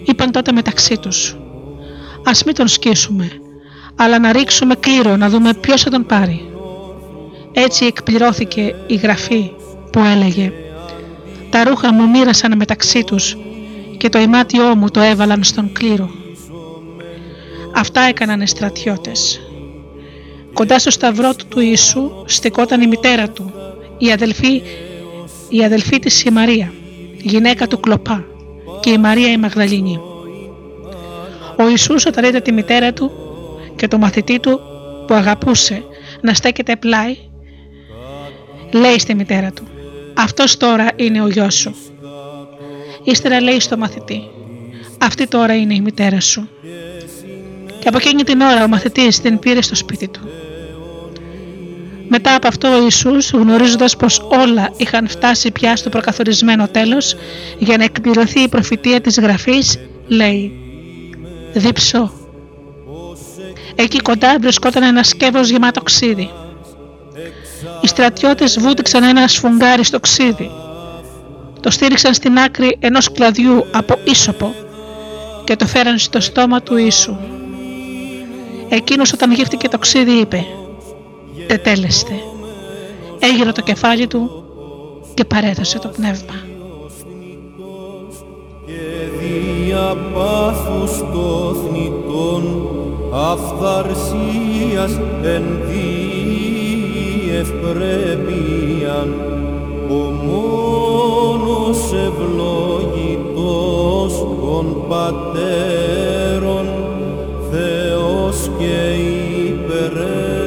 Είπαν τότε μεταξύ τους «Ας μην τον σκίσουμε, αλλά να ρίξουμε κλήρο να δούμε ποιος θα τον πάρει. Έτσι εκπληρώθηκε η γραφή που έλεγε «Τα ρούχα μου μοίρασαν μεταξύ τους και το ημάτιό μου το έβαλαν στον κλήρο». Αυτά έκαναν οι στρατιώτες. Κοντά στο σταυρό του, του Ιησού στεκόταν η μητέρα του, η αδελφή, η αδελφή της η Μαρία, γυναίκα του Κλοπά και η Μαρία η Μαγδαληνή. Ο Ιησούς όταν είδε τη μητέρα του και το μαθητή του που αγαπούσε να στέκεται πλάι, λέει στη μητέρα του «Αυτός τώρα είναι ο γιος σου». Ύστερα λέει στο μαθητή «Αυτή τώρα είναι η μητέρα σου». Και από εκείνη την ώρα ο μαθητής την πήρε στο σπίτι του. Μετά από αυτό ο Ιησούς γνωρίζοντας πως όλα είχαν φτάσει πια στο προκαθορισμένο τέλος για να εκπληρωθεί η προφητεία της γραφής λέει «Δίψω». Εκεί κοντά βρισκόταν ένας σκεύος γεμάτο ξύδι. Οι στρατιώτες βούτυξαν ένα σφουγγάρι στο ξύδι. Το στήριξαν στην άκρη ενός κλαδιού από ίσοπο και το φέραν στο στόμα του Ιησού. Εκείνος όταν γύφτηκε το ξύδι είπε «Τετέλεστε». Έγειρε το κεφάλι του και παρέδωσε το πνεύμα.
Και δια πάθους το θνητόν αυθαρσίας εν ευπρέπειαν ο μόνος ευλογητός των πατέρων Θεός και υπερεν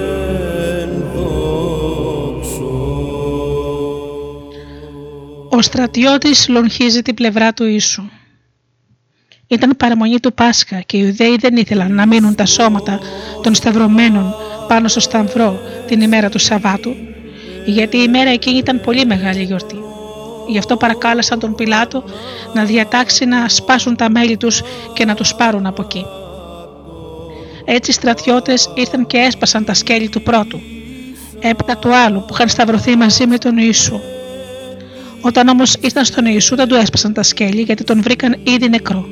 Ο στρατιώτης λογχίζει την πλευρά του Ιησού. Ήταν παραμονή του Πάσχα και οι Ιουδαίοι δεν ήθελαν να μείνουν τα σώματα των σταυρωμένων πάνω στο σταυρό την ημέρα του Σαββάτου, γιατί η ημέρα εκείνη ήταν πολύ μεγάλη γιορτή. Γι' αυτό παρακάλεσαν τον Πιλάτο να διατάξει να σπάσουν τα μέλη τους και να τους πάρουν από εκεί. Έτσι οι στρατιώτες ήρθαν και έσπασαν τα σκέλη του πρώτου, έπειτα του άλλου που είχαν σταυρωθεί μαζί με τον Ιησού. Όταν όμως ήρθαν στον Ιησού δεν του έσπασαν τα σκέλη γιατί τον βρήκαν ήδη νεκρό.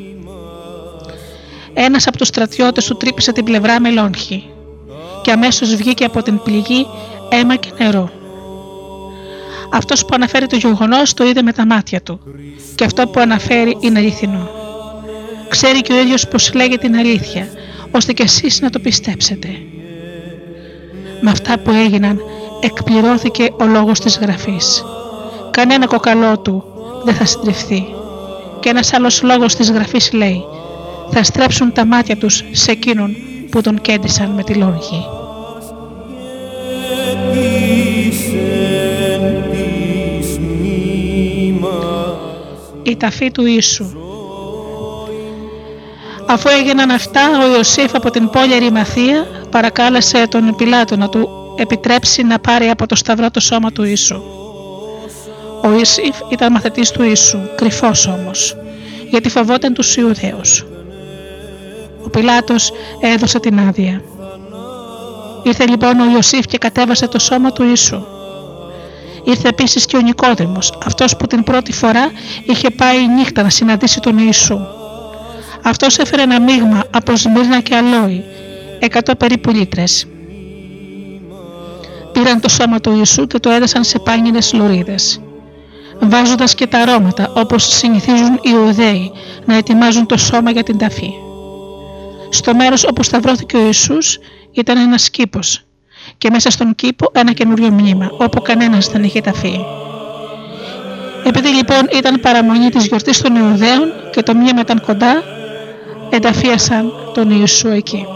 Ένας από τους στρατιώτες του τρύπησε την πλευρά με λόγχη και αμέσως βγήκε από την πληγή αίμα και νερό. Αυτός που αναφέρει το γεγονός το είδε με τα μάτια του και αυτό που αναφέρει είναι αληθινό. Ξέρει και ο ίδιος πως λέγει την αλήθεια, ώστε και εσείς να το πιστέψετε. Με αυτά που έγιναν εκπληρώθηκε ο λόγος της γραφής. Κανένα κοκαλό του δεν θα συντριφθεί. Και ένας άλλος λόγος της γραφής λέει θα στρέψουν τα μάτια τους σε εκείνον που τον κέντησαν με τη λόγη. Η ταφή του Ιησού Αφού έγιναν αυτά, ο Ιωσήφ από την πόλη Ρημαθία παρακάλεσε τον Πιλάτο να του επιτρέψει να πάρει από το σταυρό το σώμα του Ιησού. Ο Ιωσήφ ήταν μαθητής του Ιησού, κρυφός όμως, γιατί φοβόταν τους Ιουδαίους. Ο Πιλάτος έδωσε την άδεια. Ήρθε λοιπόν ο Ιωσήφ και κατέβασε το σώμα του Ιησού. Ήρθε επίσης και ο Νικόδημος, αυτός που την πρώτη φορά είχε πάει νύχτα να συναντήσει τον Ιησού. Αυτός έφερε ένα μείγμα από σμύρνα και αλόη, εκατό περίπου λίτρες. Πήραν το σώμα του Ιησού και το έδεσαν σε πάνινες λωρίδες. Βάζοντας και τα αρώματα όπως συνηθίζουν οι Ιουδαίοι να ετοιμάζουν το σώμα για την ταφή. Στο μέρος όπου σταυρώθηκε ο Ιησούς ήταν ένας κήπος και μέσα στον κήπο ένα καινούριο μνήμα όπου κανένας δεν είχε ταφεί. Επειδή λοιπόν ήταν παραμονή της γιορτής των Ιουδαίων και το μνήμα ήταν κοντά, ενταφίασαν τον Ιησού εκεί.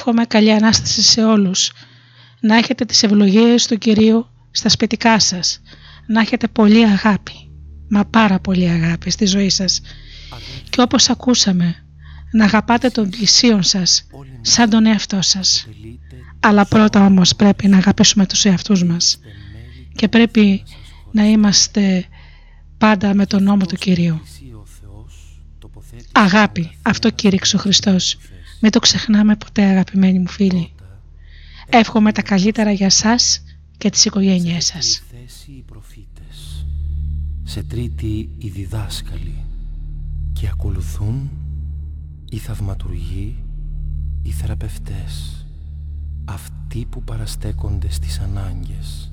Εύχομαι καλή Ανάσταση σε όλους. Να έχετε τις ευλογίες του Κυρίου στα σπιτικά σας. Να έχετε πολύ αγάπη, μα πάρα πολύ αγάπη στη ζωή σας Και όπως ακούσαμε, να αγαπάτε τον πλησίον σας σαν τον εαυτό σας. Αλλά πρώτα όμως πρέπει να αγαπήσουμε τους εαυτούς μας και πρέπει να είμαστε πάντα με τον νόμο του Κυρίου. Αγάπη, αυτό κήρυξε ο Χριστός. Μην το ξεχνάμε ποτέ αγαπημένοι μου φίλοι. Εύχομαι τα καλύτερα για σας και τις οικογένειές σας.
Σε τρίτη οι διδάσκαλοι και ακολουθούν οι θαυματουργοί, οι θεραπευτές, αυτοί που παραστέκονται στις ανάγκες,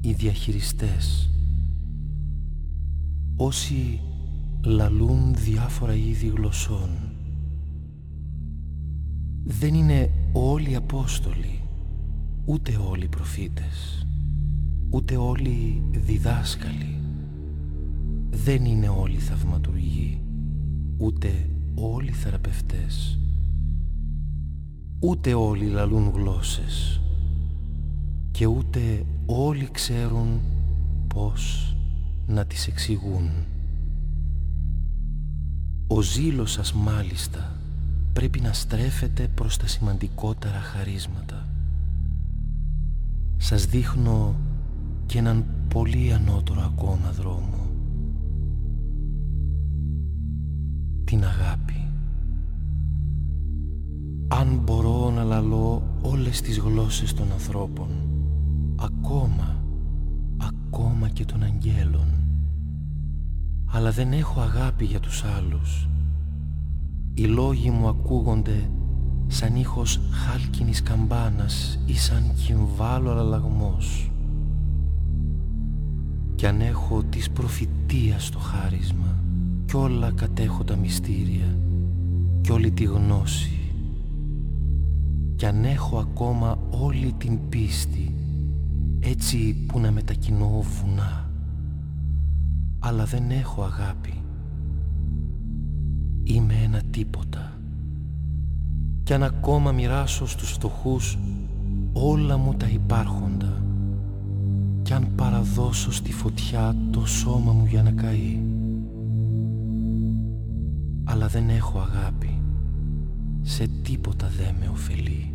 οι διαχειριστές, όσοι λαλούν διάφορα είδη γλωσσών. Δεν είναι όλοι Απόστολοι, ούτε όλοι προφήτες, ούτε όλοι διδάσκαλοι. Δεν είναι όλοι θαυματουργοί, ούτε όλοι θεραπευτές. Ούτε όλοι λαλούν γλώσσες και ούτε όλοι ξέρουν πώς να τις εξηγούν. Ο ζήλος σας μάλιστα πρέπει να στρέφεται προς τα σημαντικότερα χαρίσματα. Σας δείχνω και έναν πολύ ανώτερο ακόμα δρόμο. Την αγάπη. Αν μπορώ να λαλώ όλες τις γλώσσες των ανθρώπων, ακόμα, ακόμα και των αγγέλων, αλλά δεν έχω αγάπη για τους άλλους. Οι λόγοι μου ακούγονται σαν ήχος χάλκινης καμπάνας ή σαν κυμβάλο αλλαγμός. Κι αν έχω της προφητείας το χάρισμα κι όλα κατέχω τα μυστήρια κι όλη τη γνώση κι αν έχω ακόμα όλη την πίστη έτσι που να μετακινώ βουνά αλλά δεν έχω αγάπη. Είμαι ένα τίποτα. Κι αν ακόμα μοιράσω στους φτωχούς όλα μου τα υπάρχοντα κι αν παραδώσω στη φωτιά το σώμα μου για να καεί. Αλλά δεν έχω αγάπη, σε τίποτα δεν με ωφελεί.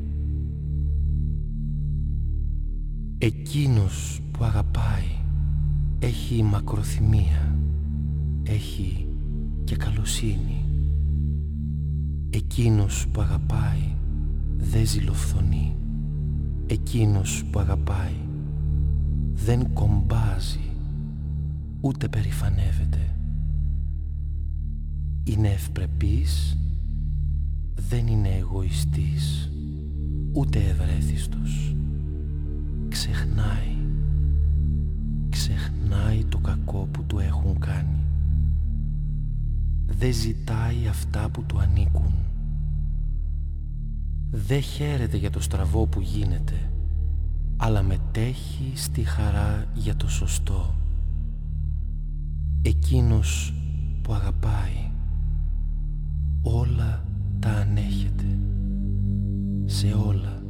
Εκείνος που αγαπάει έχει μακροθυμία, έχει και καλοσύνη. Εκείνος που αγαπάει δεν ζηλοφθονεί. Εκείνος που αγαπάει δεν κομπάζει, ούτε περηφανεύεται. Είναι ευπρεπής, δεν είναι εγωιστής, ούτε ευρέθιστος. Ξεχνάει ξεχνάει το κακό που του έχουν κάνει. Δεν ζητάει αυτά που του ανήκουν. Δεν χαίρεται για το στραβό που γίνεται, αλλά μετέχει στη χαρά για το σωστό. Εκείνος που αγαπάει, όλα τα ανέχεται. Σε όλα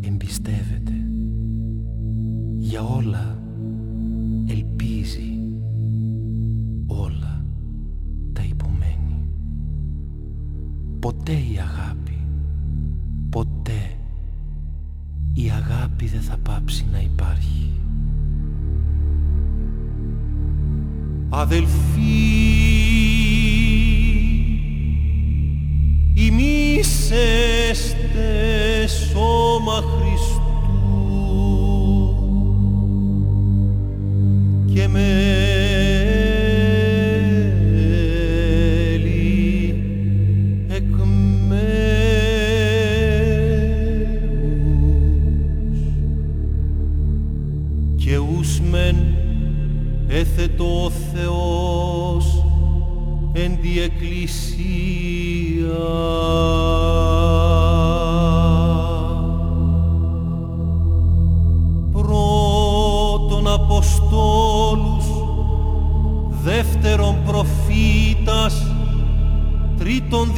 εμπιστεύεται. Για όλα ελπίζει όλα ποτέ η αγάπη. Ποτέ. Η αγάπη δεν θα πάψει να υπάρχει.
Αδελφοί ημίσεστε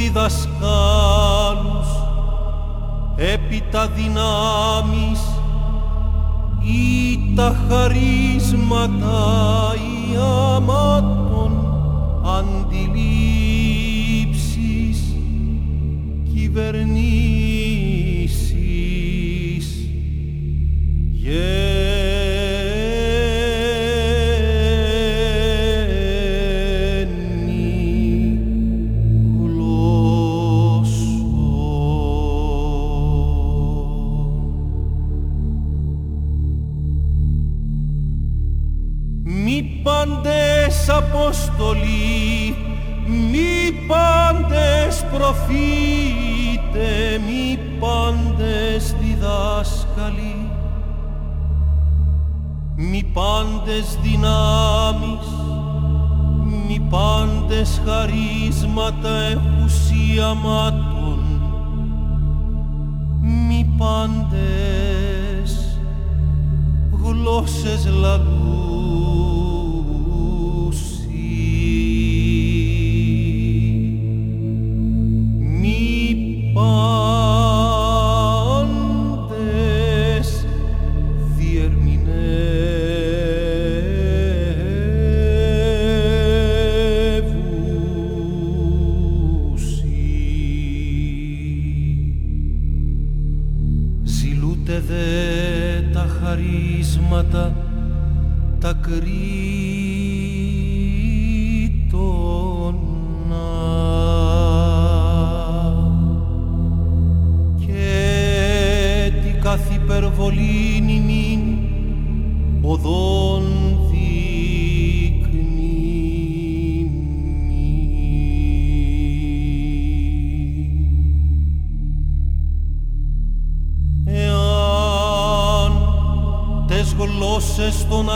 διδασκάλους έπειτα δυνάμεις ή τα χαρίσματα ή άματων αντιλήψεις κυβερνήσεις πάντες δυνάμεις, μη πάντες χαρίσματα εχουσία μάτων, μη πάντες γλώσσες λαμπές.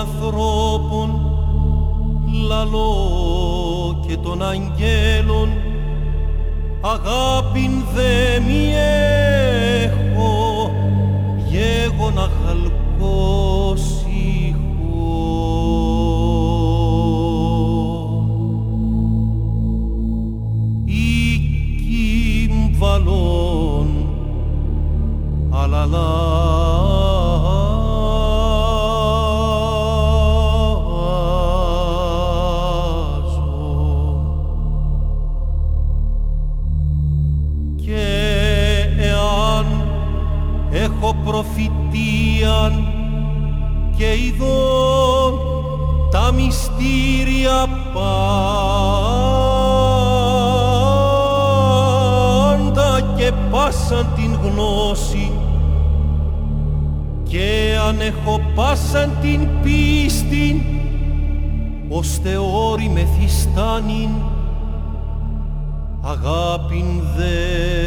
ανθρώπων λαλό και των αγγέλων αγάπην δε έχω πάσαν την πίστην όρη με θυστάνει αγάπην δε.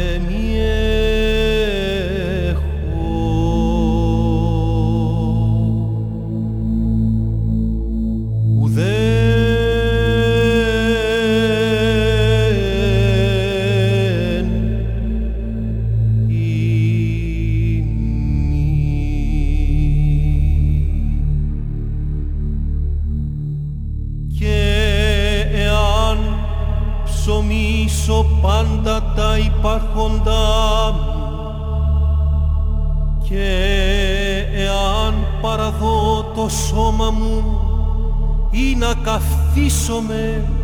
verso me.